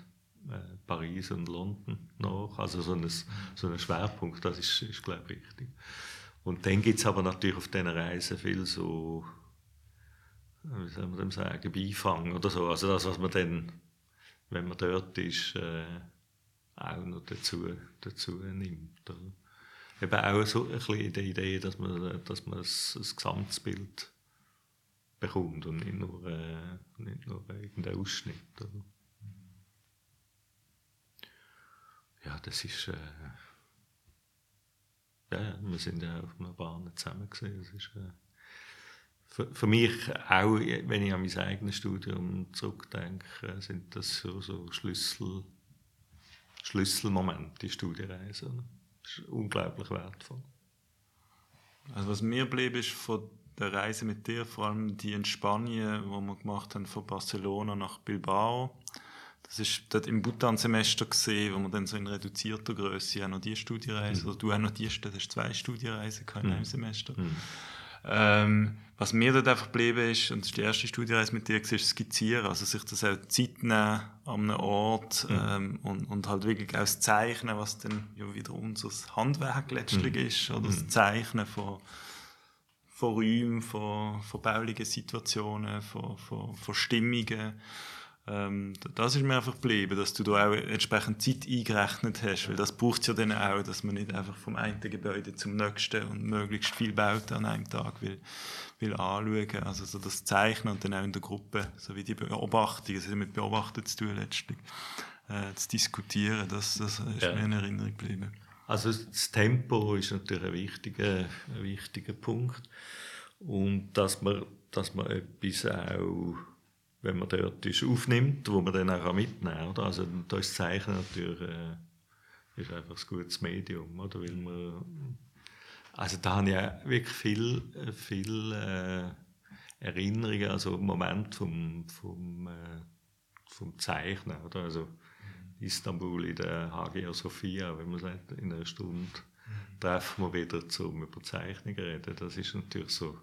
äh, Paris und London noch. Also so ein, so ein Schwerpunkt, das ist, ist glaube ich, wichtig. Und dann gibt es aber natürlich auf diesen Reisen viel so, wie soll man dem sagen, Beifang oder so. Also das, was man dann, wenn man dort ist, äh, auch noch dazu, dazu nimmt. Oder? eben auch so ein bisschen die Idee, dass man, dass man ein, ein Gesamtbild bekommt und nicht nur, äh, nicht nur irgendeinen Ausschnitt. Oder? Ja, das ist. Äh, ja, wir sind ja auf einer Bahn zusammen gesehen. Das ist, äh, für, für, mich auch, wenn ich an mein eigenes Studium zurückdenke, sind das so, so Schlüssel, Schlüsselmomente, die Studienreise. Oder? ist unglaublich wertvoll. Also was mir blieb, ist von der Reise mit dir, vor allem die in Spanien, wo wir gemacht haben, von Barcelona nach Bilbao. Das ist dort im Bhutan-Semester gesehen, wo wir dann so in reduzierter Größe auch noch die Studiereise, mhm. oder du auch noch die, du hast zwei Studiereisen in einem mhm. Semester. Mhm. Ähm, was mir dort einfach geblieben ist, und das ist die erste Studiereise mit dir, ist skizzieren. Also sich das auch Zeit nehmen an einem Ort mhm. ähm, und, und halt wirklich auch das Zeichnen, was dann ja wieder unser Handwerk letztlich mhm. ist. Oder das. Zeichnen von, von Räumen, von, von baulichen Situationen, von, von, von Stimmungen. Ähm, das ist mir einfach geblieben, dass du da auch entsprechend Zeit eingerechnet hast, weil das braucht es ja dann auch, dass man nicht einfach vom einen Gebäude zum nächsten und möglichst viel baut an einem Tag will, will anschauen. Also so das Zeichnen und dann auch in der Gruppe, so wie die Beobachtung, es hat mit Beobachten zu tun letztlich, äh, zu diskutieren, das, das ist ja. mir in Erinnerung geblieben. Also das Tempo ist natürlich ein wichtiger, ein wichtiger Punkt und dass man, dass man etwas auch wenn man dort ist, aufnimmt, wo man dann auch mitnehmen kann. Oder? Also da ist das Zeichnen natürlich äh, ist einfach ein gutes Medium, oder? Weil man, also da habe ich auch wirklich viel, viel äh, Erinnerungen, also Moment vom, vom, äh, vom Zeichnen, oder? Also Istanbul in der Hagia Sophia, wenn man sagt, in einer Stunde treffen wir wieder zum über Zeichnungen reden. Das ist natürlich so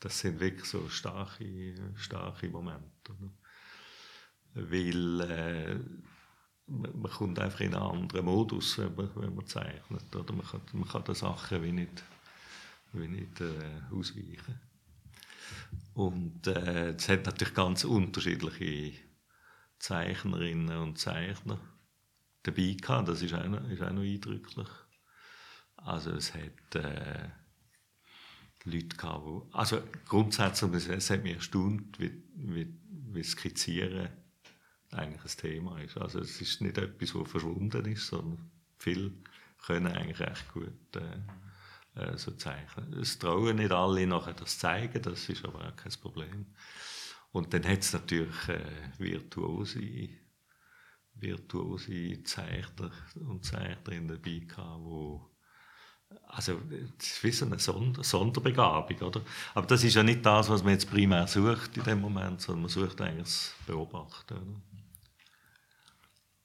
das sind wirklich so starke, starke Momente. Oder? Weil äh, man kommt einfach in einen anderen Modus, wenn man, wenn man zeichnet. Oder? Man, kann, man kann den Sachen wie nicht, wie nicht äh, ausweichen. Und äh, es hat natürlich ganz unterschiedliche Zeichnerinnen und Zeichner dabei gehabt. Das ist auch noch, ist auch noch eindrücklich. Also es hat... Äh, Leute gehabt, die, also grundsätzlich, es hat mich erstaunt, wie, wie, wie Skizzieren eigentlich ein Thema ist. Also es ist nicht etwas, das verschwunden ist, sondern viele können eigentlich recht gut äh, äh, so zeichnen. Es trauen nicht alle nachher das zeigen, das ist aber auch kein Problem. Und dann hat es natürlich äh, virtuose, virtuose Zeichner und Zeichnerinnen dabei gehabt, wo also, das ist wie eine Sonder Sonderbegabung, oder? Aber das ist ja nicht das, was man jetzt primär sucht in dem Moment, sondern man sucht eigentlich das Beobachten, oder?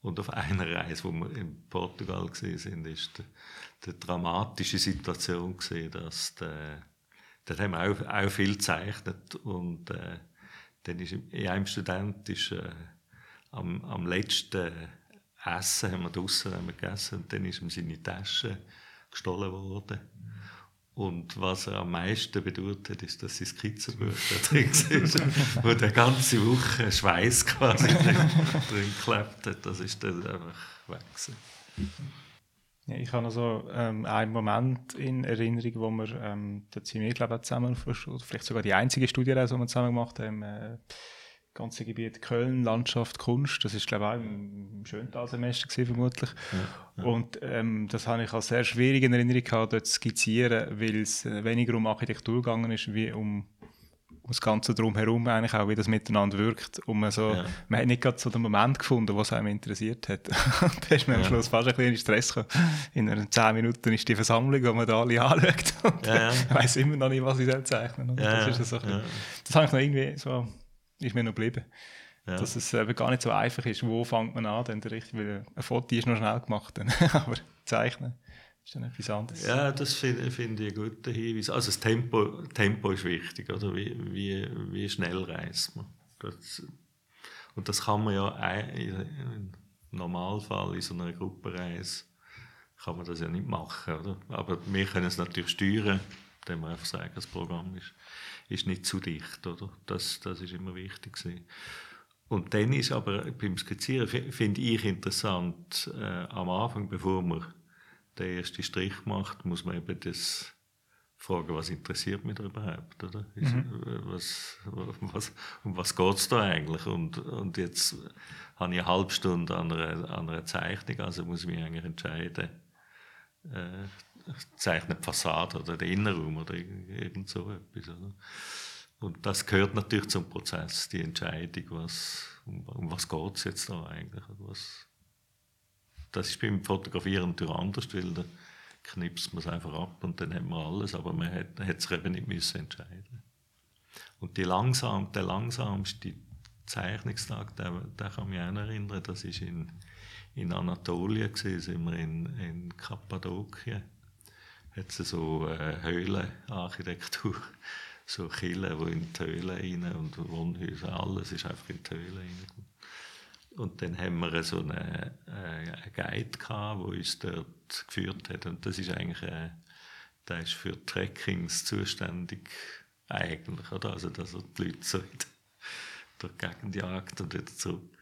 Und auf einer Reise, wo wir in Portugal gesehen sind, ist die, dramatische Situation gesehen, dass der, dort haben wir auch, auch viel gezeichnet und äh, dann ist in einem Student äh, am, am letzten Essen haben wir draußen gegessen und dann ist ihm seine Tasche gestohlen worden. Und was er am meisten bedauert ist, dass sein Skizzenbuch da drin war, wo der ganze Woche Schweiß quasi drin, drin geklebt hat. Das ist dann einfach weg. Ja, ich habe noch ähm, einen Moment in Erinnerung, wo wir, ähm, da sind zusammen, vielleicht sogar die einzige Studienreise, die wir zusammen gemacht haben, äh, ganze Gebiet Köln, Landschaft, Kunst. Das ist glaube ich auch im Schöntal-Semester vermutlich. Ja, ja. Und ähm, das habe ich als sehr schwierig in Erinnerung gehabt, dort zu skizzieren, weil es äh, weniger um Architektur gegangen ist, wie um, um das Ganze drumherum eigentlich auch, wie das miteinander wirkt. Und man, so, ja. man hat nicht gerade so den Moment gefunden, was einem interessiert hat. da ist mir am Schluss fast ein bisschen Stress gekommen. In 10 Minuten ist die Versammlung, wo man da alle anschaut. Und ja, Ich weiss immer noch nicht, was ich zeichnen soll. Das, ist so das habe ich noch irgendwie so ist mir noch geblieben. Ja. Dass es eben gar nicht so einfach ist, wo fängt man an, denn richtig, weil ein Foto ist noch schnell gemacht, aber zeichnen ist dann etwas anderes. Ja, das finde find ich einen guten Hinweis. Also das Tempo, Tempo ist wichtig, oder? Wie, wie, wie schnell reist man? Das, und das kann man ja im Normalfall in so einer Gruppenreise kann man das ja nicht machen, oder? Aber wir können es natürlich steuern, indem wir einfach sagen, das Programm ist ist nicht zu dicht, oder? Das, das ist immer wichtig gewesen. Und dann ist aber beim Skizzieren, finde ich interessant, äh, am Anfang, bevor man den ersten Strich macht, muss man eben das fragen, was interessiert mich da überhaupt, oder? Mhm. Was, was, um was geht es da eigentlich? Und, und jetzt habe ich eine halbe Stunde an einer, an einer Zeichnung, also muss ich mich eigentlich entscheiden, äh, zeichnet die Fassade oder den Innenraum oder irgend so etwas. Oder? Und das gehört natürlich zum Prozess, die Entscheidung, was, um, um was geht es jetzt da eigentlich. Was, das ist beim Fotografieren natürlich anders, weil da knipst man es einfach ab und dann hat man alles, aber man hätte es eben nicht müssen entscheiden Und die langsam, der langsamste Zeichnungstag, der, der kann mich auch erinnern, das ist in, in Anatolien, gewesen, sind wir in, in Kappadokien es so äh, Höhlenarchitektur, so Kille, wo in die Höhlen rein und Wohnhäuser, alles ist einfach in die Höhlen rein. Und dann haben wir so einen, äh, einen Guide gehabt, der uns dort geführt hat. Und das ist eigentlich, äh, der ist für Trekkings zuständig eigentlich, oder? Also, dass er die Leute so durch die Gegend jagt und wieder zurück.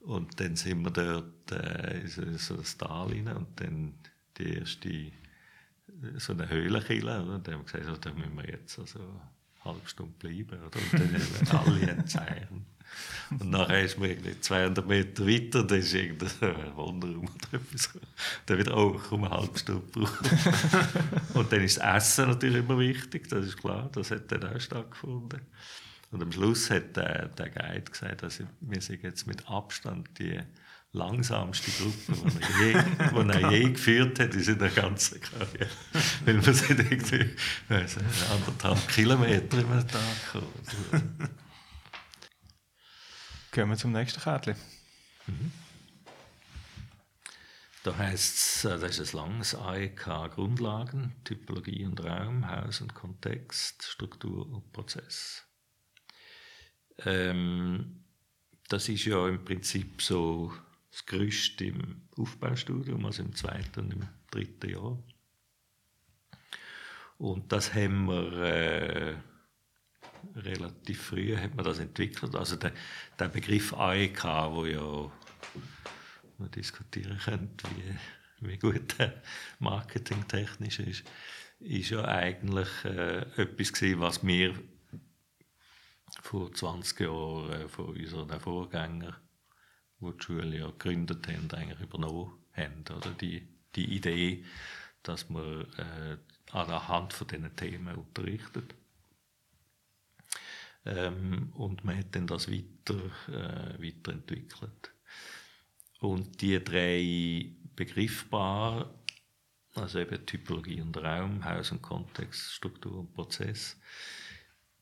Und dann sind wir dort äh, in so ein Tal rein und dann die erste so eine Höhlenkille, oder? Und dann haben wir gesagt, da müssen wir jetzt also eine halbe Stunde bleiben, oder? Und dann haben alle entzeichnet. Und nachher ist man irgendwie 200 Meter weiter, dann ist irgendein Wunderraum oder etwas. Dann wieder, oh, komm, eine halbe Stunde brauchen. und dann ist das Essen natürlich immer wichtig, das ist klar, das hat dann auch stattgefunden. Und am Schluss hat der, der Guide gesagt, also wir jetzt mit Abstand die langsamste Gruppe, die er je, die er je geführt hat in seiner ganzen Karriere. Weil wir sind irgendwie also, anderthalb Kilometer im Tag gekommen. Gehen wir zum nächsten Kärtchen. Mhm. Da heißt es, äh, das ist ein langes AEK Grundlagen, Typologie und Raum, Haus und Kontext, Struktur und Prozess. Ähm, das ist ja im Prinzip so das Gerüst im Aufbaustudium, also im zweiten und im dritten Jahr. Und das haben wir äh, relativ früh hat man das entwickelt. Also der, der Begriff AEK, wo ja man diskutieren könnte, wie, wie gut der marketingtechnisch ist, ist ja eigentlich äh, etwas gewesen, was wir vor 20 Jahren äh, von unseren Vorgängern Schule ja gegründet haben, eigentlich übernommen haben. Oder die, die Idee, dass man äh, anhand von diesen Themen unterrichtet. Ähm, und man hat dann das weiter, äh, weiterentwickelt. Und die drei Begriffspaare, also eben Typologie und Raum, Haus und Kontext, Struktur und Prozess,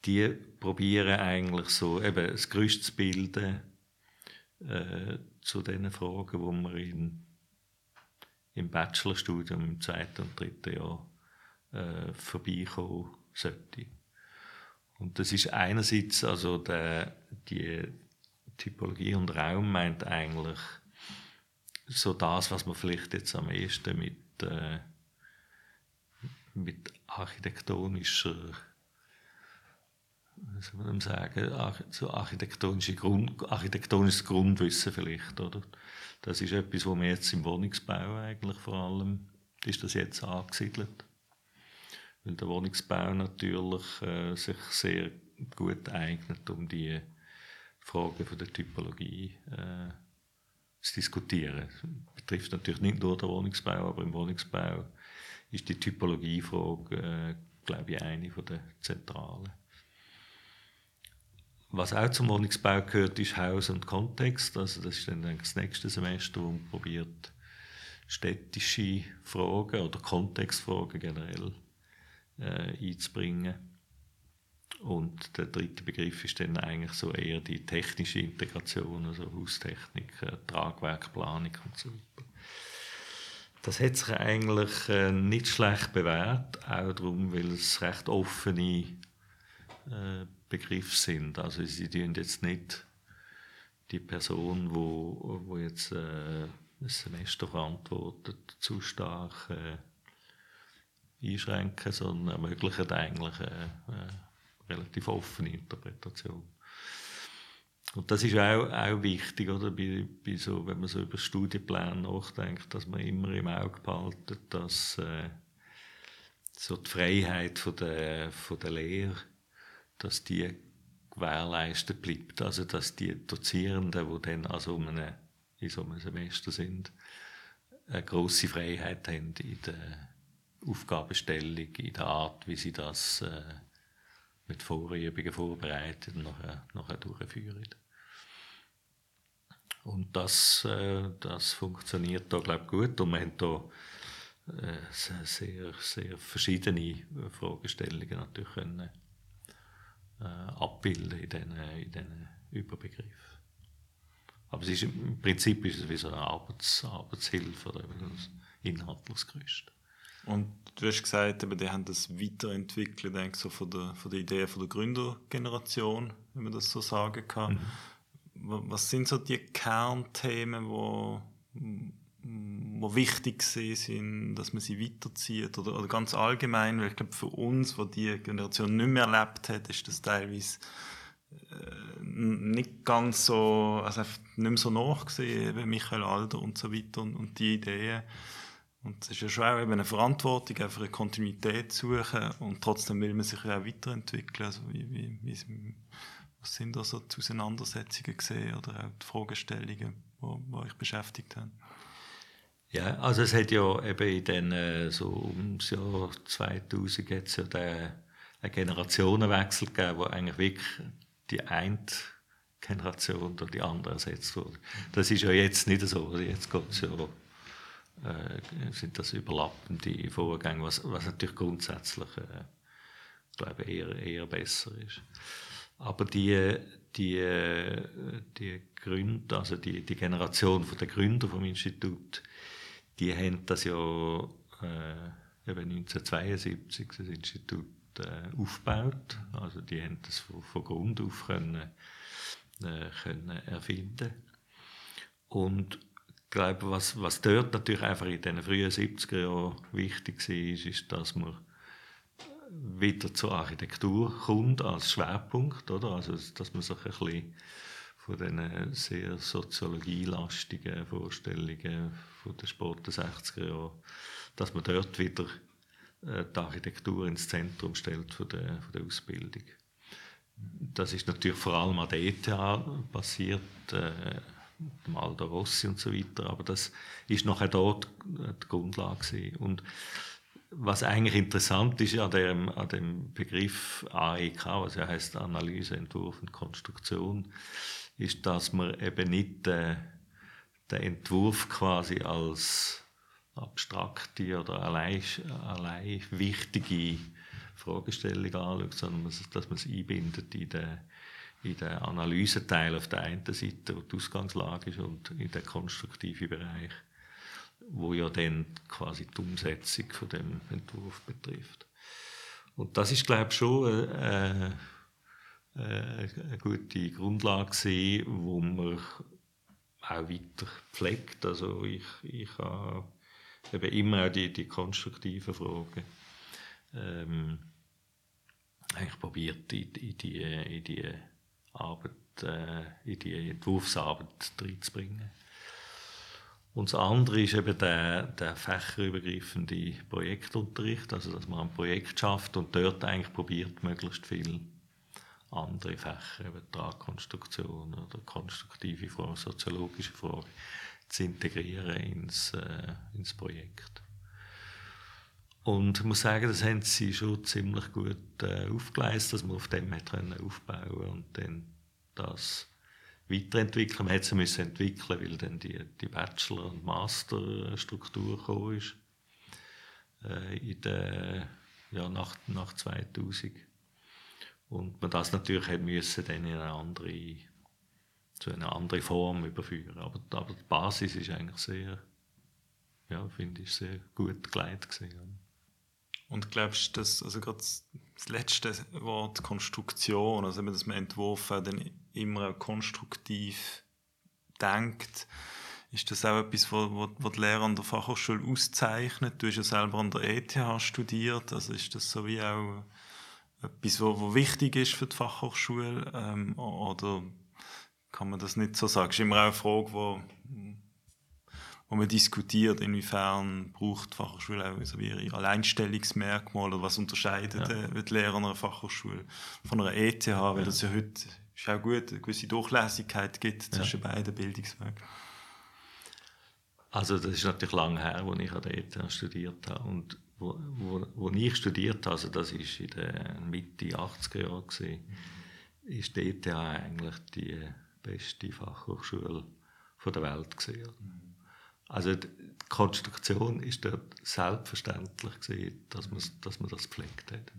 die probieren eigentlich so eben das Gerüst zu bilden äh, zu den Fragen, wo man in, im Bachelorstudium im zweiten und dritten Jahr äh, vorbeikommen sollte. Und das ist einerseits, also der, die Typologie und Raum meint eigentlich so das, was man vielleicht jetzt am ehesten mit, äh, mit architektonischer soll man sagen, so architektonische Grund, architektonisches Grundwissen vielleicht, oder? Das ist etwas, wo man jetzt im Wohnungsbau eigentlich vor allem, ist das jetzt angesiedelt. Weil der Wohnungsbau natürlich äh, sich sehr gut eignet, um die Fragen von der Typologie äh, zu diskutieren. Das betrifft natürlich nicht nur den Wohnungsbau, aber im Wohnungsbau ist die Typologiefrage, äh, glaube ich, eine der zentralen. Was auch zum Wohnungsbau gehört, ist Haus und Kontext. Also das ist dann das nächste Semester, wo man probiert, städtische Fragen oder Kontextfragen generell äh, einzubringen. Und der dritte Begriff ist dann eigentlich so eher die technische Integration, also Haustechnik, äh, Tragwerkplanung und so weiter. Das hat sich eigentlich äh, nicht schlecht bewährt, auch darum, weil es recht offene äh, Begriff sind. Also sie tun jetzt nicht die Person, wo, wo jetzt äh, ein Semester verantwortet, zu stark äh, einschränken, sondern ermöglichen eigentlich eine, eine relativ offene Interpretation. Und das ist auch, auch wichtig, oder? Bei, bei so, wenn man so über Studienpläne nachdenkt, dass man immer im Auge behaltet, dass äh, so die Freiheit von der, von der Lehre dass die gewährleistet bleibt. Also, dass die Dozierenden, die dann also um eine, in so einem Semester sind, eine grosse Freiheit haben in der Aufgabenstellung, in der Art, wie sie das äh, mit Vorübungen vorbereiten und nachher, nachher durchführen. Und das, äh, das funktioniert da, glaube ich, gut. Und wir haben da äh, sehr, sehr verschiedene Fragestellungen natürlich können äh, abbilden in diesen, in diesen Überbegriff. Aber es ist, im Prinzip ist es wie so eine Arbeits, Arbeitshilfe oder ein inhaltliches Gerüst. Und du hast gesagt, eben, die haben das weiterentwickelt, denke so von der, von der Idee von der Gründergeneration, wenn man das so sagen kann. Mhm. Was sind so die Kernthemen, wo wo wichtig sind, dass man sie weiterzieht oder, oder ganz allgemein, weil ich glaube für uns, wo die Generation nicht mehr erlebt hat, ist das teilweise äh, nicht ganz so, also nicht mehr so nachgesehen, wie Michael Alder und so weiter und, und die Ideen. Und es ist ja schon auch eben eine Verantwortung, einfach eine Kontinuität zu suchen und trotzdem will man sich auch weiterentwickeln. Also wie, wie, wie, was sind da so die Auseinandersetzungen gesehen oder auch die Fragestellungen, die euch beschäftigt haben? Ja, also es hat ja eben in den, äh, so ums Jahr 2000 jetzt ja den, einen Generationenwechsel gegeben, wo eigentlich wirklich die eine Generation durch die andere ersetzt wurde. Das ist ja jetzt nicht so. Jetzt geht's ja, äh, sind das überlappende Vorgänge, was, was natürlich grundsätzlich äh, glaube eher, eher besser ist. Aber die, die, die Gründer, also die, die Generation der Gründer vom Institut, die haben das ja äh, eben 1972 das Institut äh, aufgebaut. Also die haben das von, von Grund auf können, äh, können erfinden. Und ich glaube, was, was dort natürlich einfach in den frühen 70er Jahren wichtig war, ist, dass man wieder zur Architektur kommt als Schwerpunkt, oder? Also, dass man sich ein bisschen von diesen sehr soziologielastigen Vorstellungen von den späten 60er Jahren, dass man dort wieder äh, die Architektur ins Zentrum stellt von der, von der Ausbildung. Das ist natürlich vor allem an der ETH passiert, äh, dem Aldo Rossi und so weiter. Aber das ist nachher dort die Grundlage gewesen. Und was eigentlich interessant ist an dem, an dem Begriff AEK, was ja heißt Analyse, Entwurf und Konstruktion, ist, dass man eben nicht äh, den Entwurf quasi als abstrakte oder allein, allein wichtige Fragestellung anschaut, sondern dass man es einbindet in den, in den Analyseteil auf der einen Seite, wo die Ausgangslage ist, und in den konstruktiven Bereich, wo ja dann quasi die Umsetzung von dem Entwurf betrifft. Und das ist, glaube ich, schon äh, äh, eine gute Grundlage gewesen, wo man auch weiter pflegt. Also ich, ich habe eben immer auch die, die konstruktiven Fragen ähm, eigentlich probiert, in, in, die, in die Arbeit, äh, in die Entwurfsarbeit reinzubringen. Und das andere ist eben der, der fächerübergreifende Projektunterricht, also dass man ein Projekt schafft und dort eigentlich probiert, möglichst viel andere Fächer, eben Tragkonstruktion oder konstruktive Fragen, soziologische Fragen, zu integrieren ins, äh, ins Projekt. Und ich muss sagen, das haben sie schon ziemlich gut äh, aufgeleistet, dass man auf dem hat aufbauen und dann das weiterentwickeln. Man hätte es entwickeln, weil dann die, die Bachelor- und Masterstruktur gekommen ist äh, in der, ja, nach, nach 2000. Und man das natürlich hat müssen dann in eine andere, zu einer anderen Form überführen. Aber, aber die Basis ist eigentlich sehr, ja, finde ich, sehr gut geleitet gewesen. Und glaubst du, dass also gerade das letzte Wort Konstruktion, also dass man Entwurf dann immer konstruktiv denkt, ist das auch etwas, was die Lehrer an der Fachhochschule auszeichnet? Du hast ja selber an der ETH studiert, also ist das so wie auch etwas, was wichtig ist für die Fachhochschule ähm, oder kann man das nicht so sagen? Das ist immer auch eine Frage, die wo man diskutiert, inwiefern braucht die Fachhochschule auch so wie ihre Alleinstellungsmerkmale oder was unterscheidet ja. äh, die Lehrer einer Fachhochschule von einer ETH, weil ja. das ja heute ist auch gut, eine gewisse Durchlässigkeit gibt zwischen ja. beiden Bildungswegen. Also das ist natürlich lange her, als ich an der ETH studiert habe und wo, wo, wo ich studiert habe, also das ist in der Mitte 80er Jahre gewesen, ist die ETH eigentlich die beste Fachhochschule der Welt gewesen. Also die Konstruktion ist dort selbstverständlich gewesen, dass man, dass man das gepflegt hat.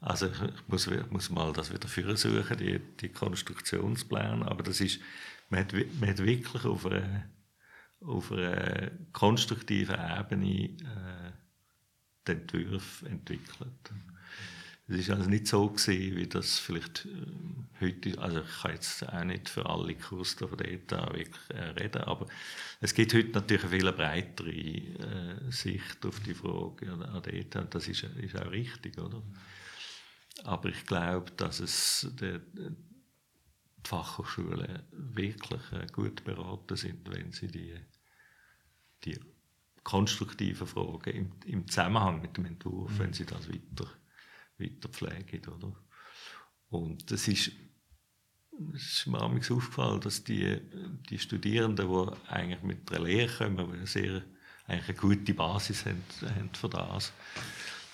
Also ich muss, muss mal das wieder suchen, die, die Konstruktionspläne, aber das ist, man hat, man hat wirklich auf einer, auf einer konstruktiven Ebene äh, den Entwurf entwickelt. Es war also nicht so gewesen, wie das vielleicht äh, heute, also ich kann jetzt auch nicht für alle Kurse von ETA wirklich äh, reden, aber es gibt heute natürlich eine viel breitere äh, Sicht auf die Frage an der ETA und das ist, ist auch richtig, oder? Aber ich glaube, dass es der, die Fachhochschulen wirklich gut beraten sind, wenn sie die, die konstruktiven Fragen im, im Zusammenhang mit dem Entwurf, mhm. wenn sie das weiter weiter pflegen. Oder? Und das ist, es ist mir aufgefallen, dass die, die Studierenden, die eigentlich mit der Lehre kommen, die sehr eigentlich eine gute Basis haben, haben für das,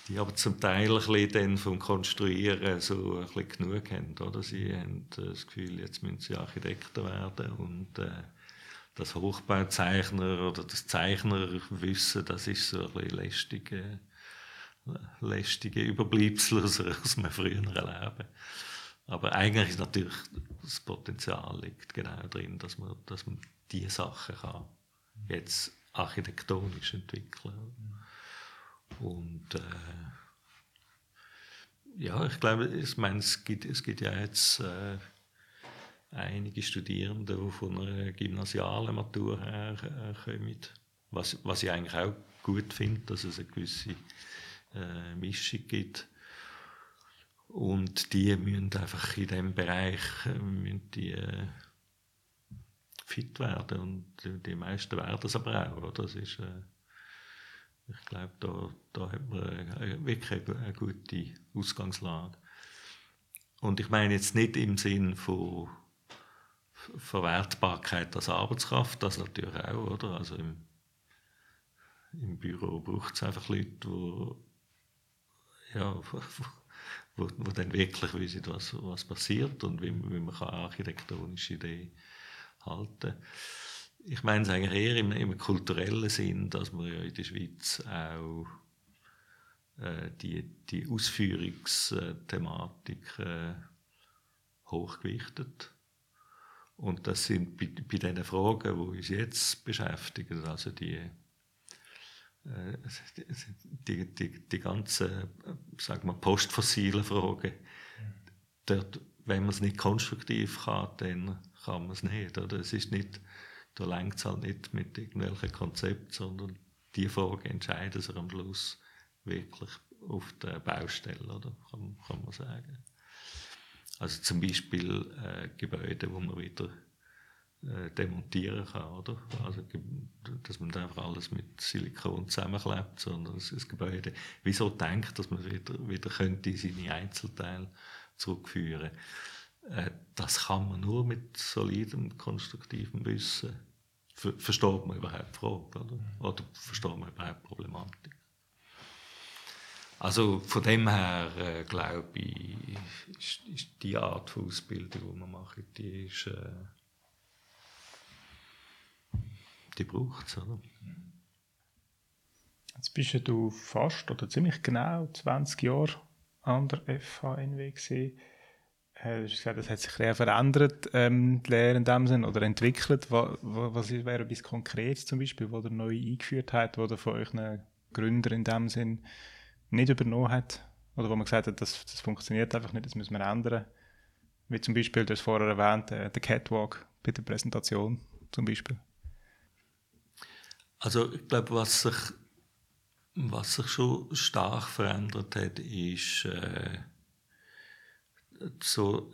die aber zum Teil ein bisschen vom Konstruieren so ein bisschen genug haben. Oder? Sie haben das Gefühl, jetzt müssen sie Architekten werden und äh, das Hochbauzeichner oder das Zeichnerwissen, das ist so ein bisschen lästig. Äh, lästige Überbleibsel aus, aus einem früheren Leben. Aber eigentlich ist natürlich das Potenzial liegt genau drin, dass man, dass man diese Sachen kann jetzt architektonisch entwickeln. Und äh, ja, ich glaube, ich meine, es gibt, es gibt ja jetzt äh, einige Studierende, die von einer gymnasialen Matur her äh, was, was ich eigentlich auch gut finde, dass es eine gewisse äh, Mischung gibt. Und die müssen einfach in diesem Bereich äh, müssen die, äh, fit werden. Und die, meisten werden es aber auch. Oder? Das ist, äh, ich glaube, da, da hat man eine, wirklich eine, eine gute Ausgangslage. Und ich meine jetzt nicht im Sinn von, Verwertbarkeit als Arbeitskraft, das natürlich auch, oder? Also im, im Büro braucht es einfach Leute, die ja, wo, wo, dann wirklich wissen, was, was passiert und wie, wie man architektonische Ideen halten kann. Ich meine es eigentlich eher im, im kulturellen Sinn, dass man ja in der Schweiz auch äh, die, die Ausführungsthematik äh, hochgewichtet. Und das sind bei, bei den Fragen, die uns jetzt beschäftigen, also die, die, die, die ganzen sagen wir, postfossilen Fragen, dort, wenn man es nicht konstruktiv kann, dann kann man es nicht. Oder? Es ist nicht da längt es halt nicht mit irgendwelchen Konzepten, sondern die Frage entscheiden sich am Schluss wirklich auf der Baustelle, oder? Kann, kann man sagen. Also zum Beispiel äh, Gebäude, wo man wieder äh, demontieren kann, oder? Also, dass man einfach alles mit Silikon zusammenklebt, sondern das, Gebäude wieso denkt, dass man wieder, wieder könnte seine Einzelteile zurückführen könnte. Äh, das kann man nur mit solidem, konstruktivem Wissen. Ver versteht man überhaupt die Frage, oder? Oder versteht man überhaupt die Problematik? Also von dem her äh, glaube ich, ist, ist, die Art von Ausbildung, die man macht, die ist, äh, die braucht es? Jetzt bist du fast oder ziemlich genau 20 Jahre an der FHNW gesehen. Äh, du hast gesagt, das hat sich sehr verändert, ähm, die Lehre in dem Sinn, oder entwickelt. Was, was wäre etwas Konkretes zum Beispiel, was ihr neu eingeführt hat, was ihr von euch Gründer in dem Sinn nicht übernommen hat? Oder wo man gesagt hat, das, das funktioniert einfach nicht, das müssen wir ändern? Wie zum Beispiel, du hast vorher erwähnt, äh, der Catwalk bei der Präsentation zum Beispiel. Also ich glaube, was sich, was sich schon stark verändert hat, ist... Äh, so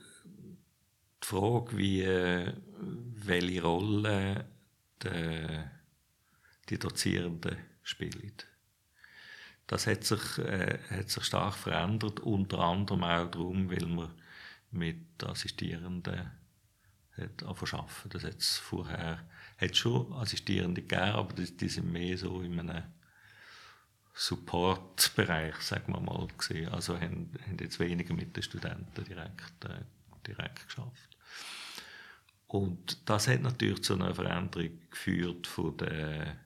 die Frage, wie, äh, welche Rolle die, die Dozierenden spielen. Das hat sich, äh, hat sich stark verändert, unter anderem auch darum, weil man mit Assistierenden hat arbeiten. Das hat es vorher hat schon Assistierende gegeben, aber die, die sind mehr so in einem Support-Bereich, sagen wir mal, gesehen. Also haben, haben jetzt weniger mit den Studenten direkt, äh, direkt geschafft. Und das hat natürlich zu einer Veränderung geführt von der,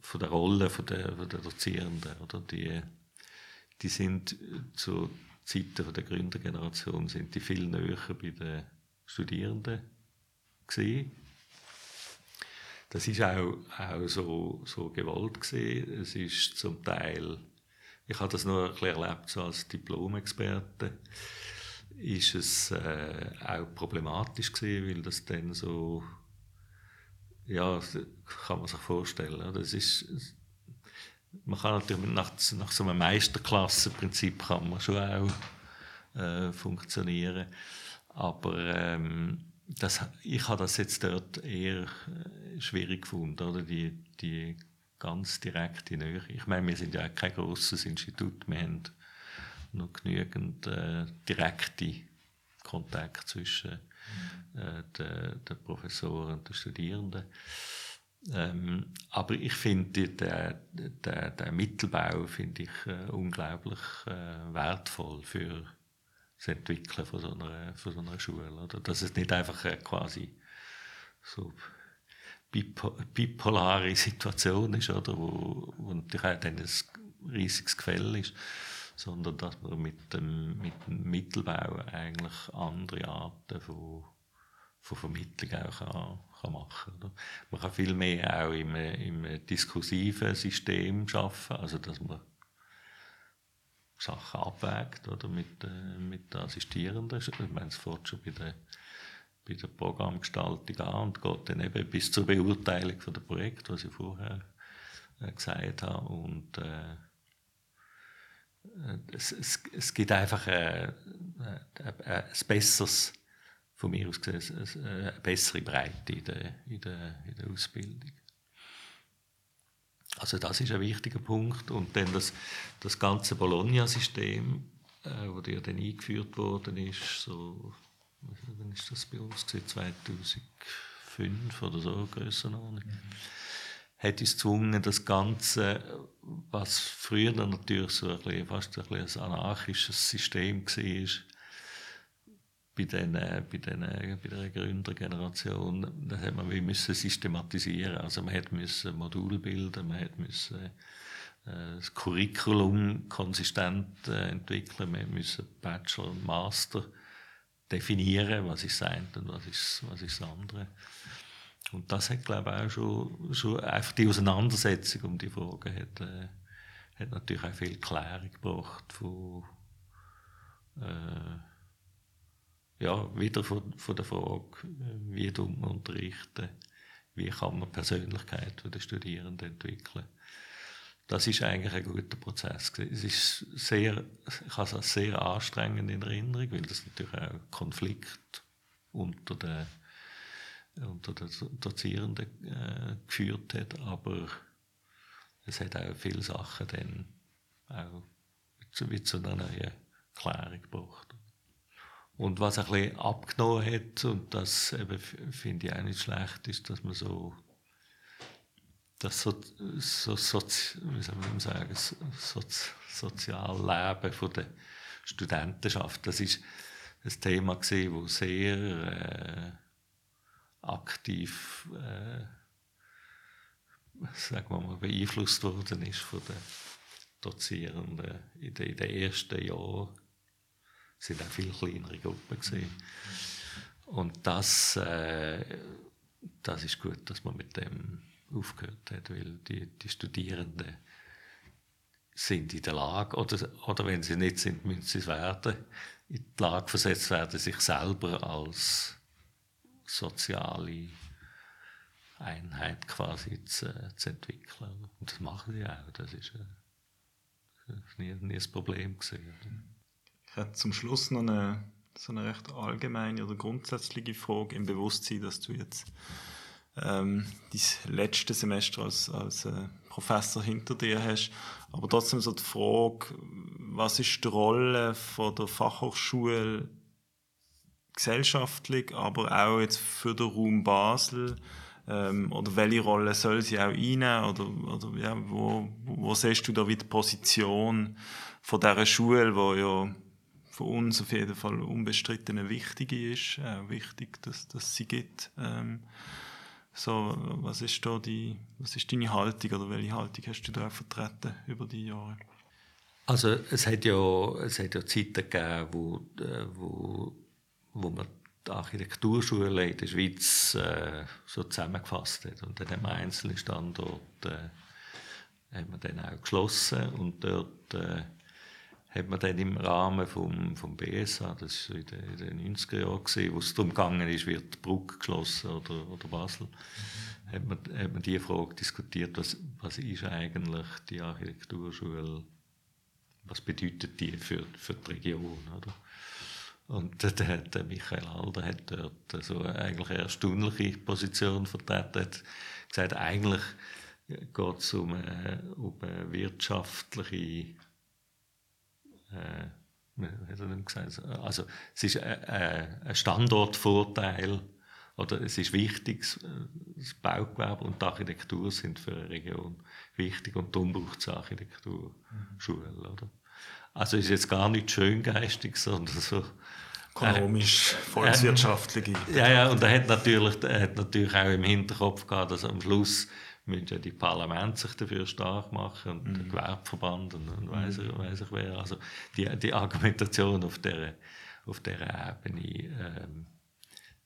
von der Rolle von der, von der Dozierenden. Oder? Die, die sind zu Zeiten der Gründergeneration sind die viel näher bei den Studierenden gesehen das ist auch, auch so, so gewollt gewesen. Es ist zum Teil, ich habe das nur erlebt so als Diplomexperte, ist es äh, auch problematisch gewesen, weil das dann so, ja, kann man sich vorstellen. Das ist, man kann natürlich nach, nach so einem Meisterklassenprinzip kann man schon auch äh, funktionieren, aber ähm, das, ich habe das jetzt dort eher äh, schwierig gefunden, oder? Die, die ganz direkte Nähe. Ich meine, wir sind ja kein großes Institut, wir haben noch genügend äh, direkte Kontakt zwischen äh, den, Professoren und den Studierenden. Ähm, aber ich finde den Mittelbau finde ich äh, unglaublich äh, wertvoll für das Entwickeln von so einer, von so einer Schule. Oder? Dass es nicht einfach eine quasi so bipolare Situation ist, oder? Wo, wo natürlich auch ein riesiges Quell ist, sondern dass man mit dem, mit dem Mittelbau eigentlich andere Arten von, von Vermittlung auch kann, kann machen kann. Man kann viel mehr auch im, im diskursiven System arbeiten, also dass man Sachen abwägt oder, mit, äh, mit den Assistierenden. Ich meine, es fängt schon bei der, bei der Programmgestaltung an und geht dann eben bis zur Beurteilung von der Projekt, was ich vorher äh, gesagt habe. Und äh, es, es, es gibt einfach ein, ein, ein besseres, von mir aus gesehen, eine bessere Breite in der, in der, in der Ausbildung. Also das ist ein wichtiger Punkt. Und dann das, das ganze Bologna-System, äh, wo ja dann eingeführt worden ist, so wann ist das bei uns? 2005 oder so, Grössenordnung. Mhm. Hat uns gezwungen, das Ganze, was früher natürlich so ein bisschen, fast ein, bisschen ein anarchisches System war, bei, den, bei, den, bei der Gründergeneration, das hat man wie müssen systematisieren. Also man hat müssen Modul bilden, man hat müssen äh, das Curriculum konsistent äh, entwickeln, wir müssen Bachelor und Master definieren, was ist das eine und was ist, was ist das andere. Und das hat, glaube ich, auch schon, schon einfach die Auseinandersetzung um die Frage hat, äh, hat natürlich auch viel Klärung gebracht von, äh, ja, wieder von, von der Frage, wie tut man unterrichten, wie kann man Persönlichkeit der Studierenden entwickeln. Das ist eigentlich ein guter Prozess. Es ist sehr, ich habe es sehr anstrengend in Erinnerung, weil das natürlich auch Konflikt unter den, unter den Dozierenden äh, geführt hat, aber es hat auch viele Sachen dann auch wie zu einer neuen Klärung gebracht. Und was ein bisschen abgenommen hat, und das finde ich auch nicht schlecht, ist, dass man so das so, so, so wie soll man sagen, so, Sozialleben von der Studentenschaft, das ist ein Thema gewesen, das sehr äh, aktiv äh, sagen wir mal, beeinflusst worden ist von den Dozierenden in den, in den ersten Jahren sind auch viel kleinere Gruppen gesehen. Und das, äh, das ist gut, dass man mit dem aufgehört hat, weil die, die Studierenden sind in der Lage, oder, oder wenn sie nicht sind, müssen sie es werden, in die Lage versetzt werden, sich selber als soziale Einheit quasi zu, zu entwickeln. Und das machen sie auch. Das ist, äh, das ist nie, nie ein Problem gewesen. Ich hätte zum Schluss noch eine, so eine recht allgemeine oder grundsätzliche Frage im Bewusstsein, dass du jetzt ähm, dein letztes Semester als, als äh, Professor hinter dir hast. Aber trotzdem so die Frage, was ist die Rolle von der Fachhochschule gesellschaftlich, aber auch jetzt für den Raum Basel? Ähm, oder welche Rolle soll sie auch einnehmen? Oder, oder ja, wo, wo siehst du da wieder die Position von dieser Schule, wo ja von uns auf jeden Fall unbestritten eine wichtige ist, äh, wichtig, dass, dass sie gibt. Ähm, so, was ist da die, was ist deine Haltung oder welche Haltung hast du da vertreten über die Jahre? Also es hat ja, es hat ja Zeiten gegeben, wo, äh, wo, wo man die Architekturschule in der Schweiz äh, so zusammengefasst hat. Und dann haben wir einzelne Standorte äh, haben wir dann auch geschlossen und dort äh, hat man dann im Rahmen vom, vom BSA, das war in den, in den 90er Jahren, wo es darum gegangen ist, wird Brücke geschlossen oder, oder Basel, mhm. hat, man, hat man die Frage diskutiert, was, was ist eigentlich die Architekturschule, was bedeutet die für, für die Region, oder? Und der, der Michael Alder hat dort so eigentlich eine erstaunliche Position vertreten, hat gesagt, eigentlich geht es um, um eine wirtschaftliche äh, also es ist ein Standortvorteil oder es ist wichtig, das Baugewerbe und die Architektur sind für eine Region wichtig und darum braucht es Architekturschule. Oder? Also es ist jetzt gar nicht schöngeistig, sondern so ökonomisch, äh, volkswirtschaftlich. Äh, ja, ja, und er hat natürlich, er hat natürlich auch im Hinterkopf gehabt, dass am Schluss müssen ja die Parlamente sich dafür stark machen und mhm. der Gewerbeverband und, und weiss, mhm. weiss ich wer. Also die, die Argumentation auf der, auf der Ebene ähm,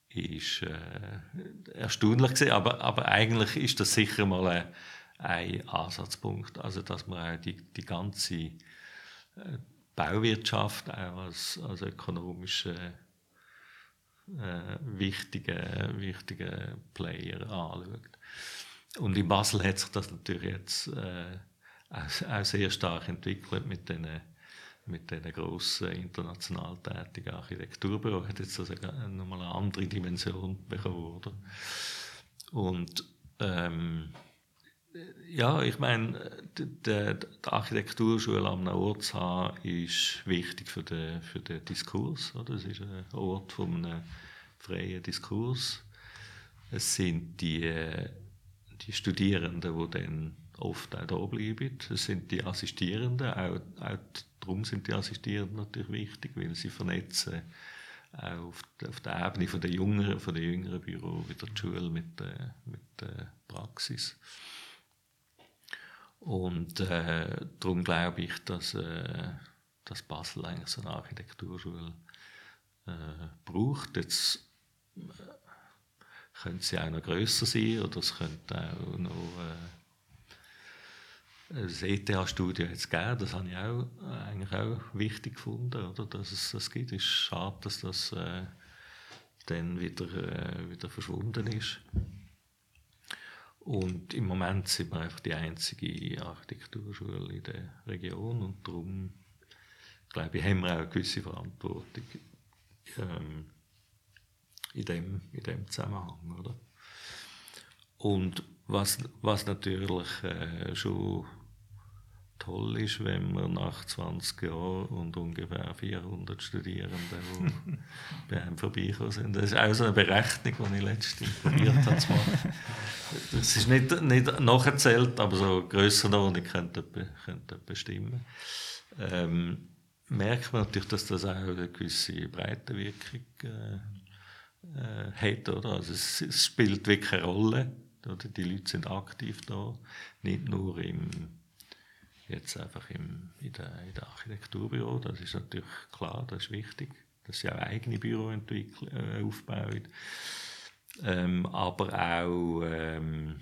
ist äh, erstaunlich gewesen, aber, aber eigentlich ist das sicher mal ein, ein Ansatzpunkt, also dass man auch die, die ganze äh, Bauwirtschaft auch als, als ökonomische äh, wichtige, wichtige Player anschaut. Und in Basel hat sich das natürlich jetzt äh, auch, sehr stark entwickelt mit den mit diesen grossen international tätigen Architekturbüros hat jetzt also nochmal eine andere Dimension bekommen. Oder? Und ähm, ja, ich meine, die, die, Architekturschule am Ort zu haben, ist wichtig für den, für den Diskurs. Oder? Es ist ein Ort von einem freien Diskurs. Es sind die, die Studierenden, die dann oft auch da bleiben. Es sind die Assistierenden, auch, auch darum sind die Assistierenden natürlich wichtig, weil sie vernetzen auch auf, auf der Ebene von der jüngeren, von der jüngeren Büro wieder die Schule mit, äh, mit der Praxis. Und äh, darum glaube ich, dass, äh, dass Basel eigentlich so eine Architekturschule äh, braucht. Jetzt könnte sie auch noch grösser sein oder es könnte auch noch äh, ein ETH-Studio geben. Das habe ich auch, äh, eigentlich auch wichtig gefunden, oder? dass es das gibt. Es ist schade, dass das äh, dann wieder, äh, wieder verschwunden ist. Und im Moment sind wir einfach die einzige Architekturschule in der Region und darum, glaube ich, haben wir auch eine gewisse Verantwortung ähm, in, dem, in dem Zusammenhang. Oder? Und was, was natürlich äh, schon toll ist, wenn man nach 20 Jahren und ungefähr 400 Studierenden, die bei einem vorbeikommen sind. Das ist auch so eine Berechnung, die ich letztens probiert habe zu machen. Das ist nicht, nicht nacherzählt, aber so Grössenordnung könnte, könnte bestimmen. Ähm, merkt man natürlich, dass das auch eine gewisse Breitenwirkung äh, äh, hat. Oder? Also es, es, spielt wirklich eine Rolle. Oder? Die Leute sind aktiv da, nicht nur im jetzt einfach im, in, der, der Architekturbüro. Das ist natürlich klar, das ist wichtig, dass sie auch eigene Büro äh, aufbauen. Ähm, aber auch ähm,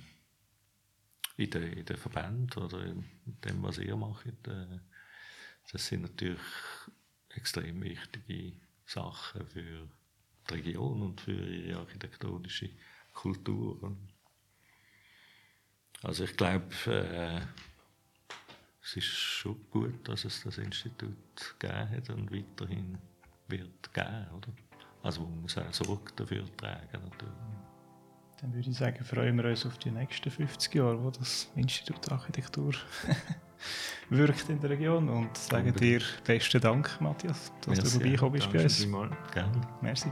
in den in der Verbänden oder in dem, was ihr macht. Äh, das sind natürlich extrem wichtige Sachen für die Region und für ihre architektonische Kultur. Also ich glaube, äh, es ist schon gut, dass es das Institut gegeben hat und weiterhin wird geben, oder? Also man muss auch Sorge dafür tragen natürlich. Dann würde ich sagen, freuen wir uns auf die nächsten 50 Jahre, wo das Institut Architektur wirkt in der Region und sagen dir besten Dank, Matthias, dass Merci, du vorbeigekommen bist bei uns. Gerne. Merci.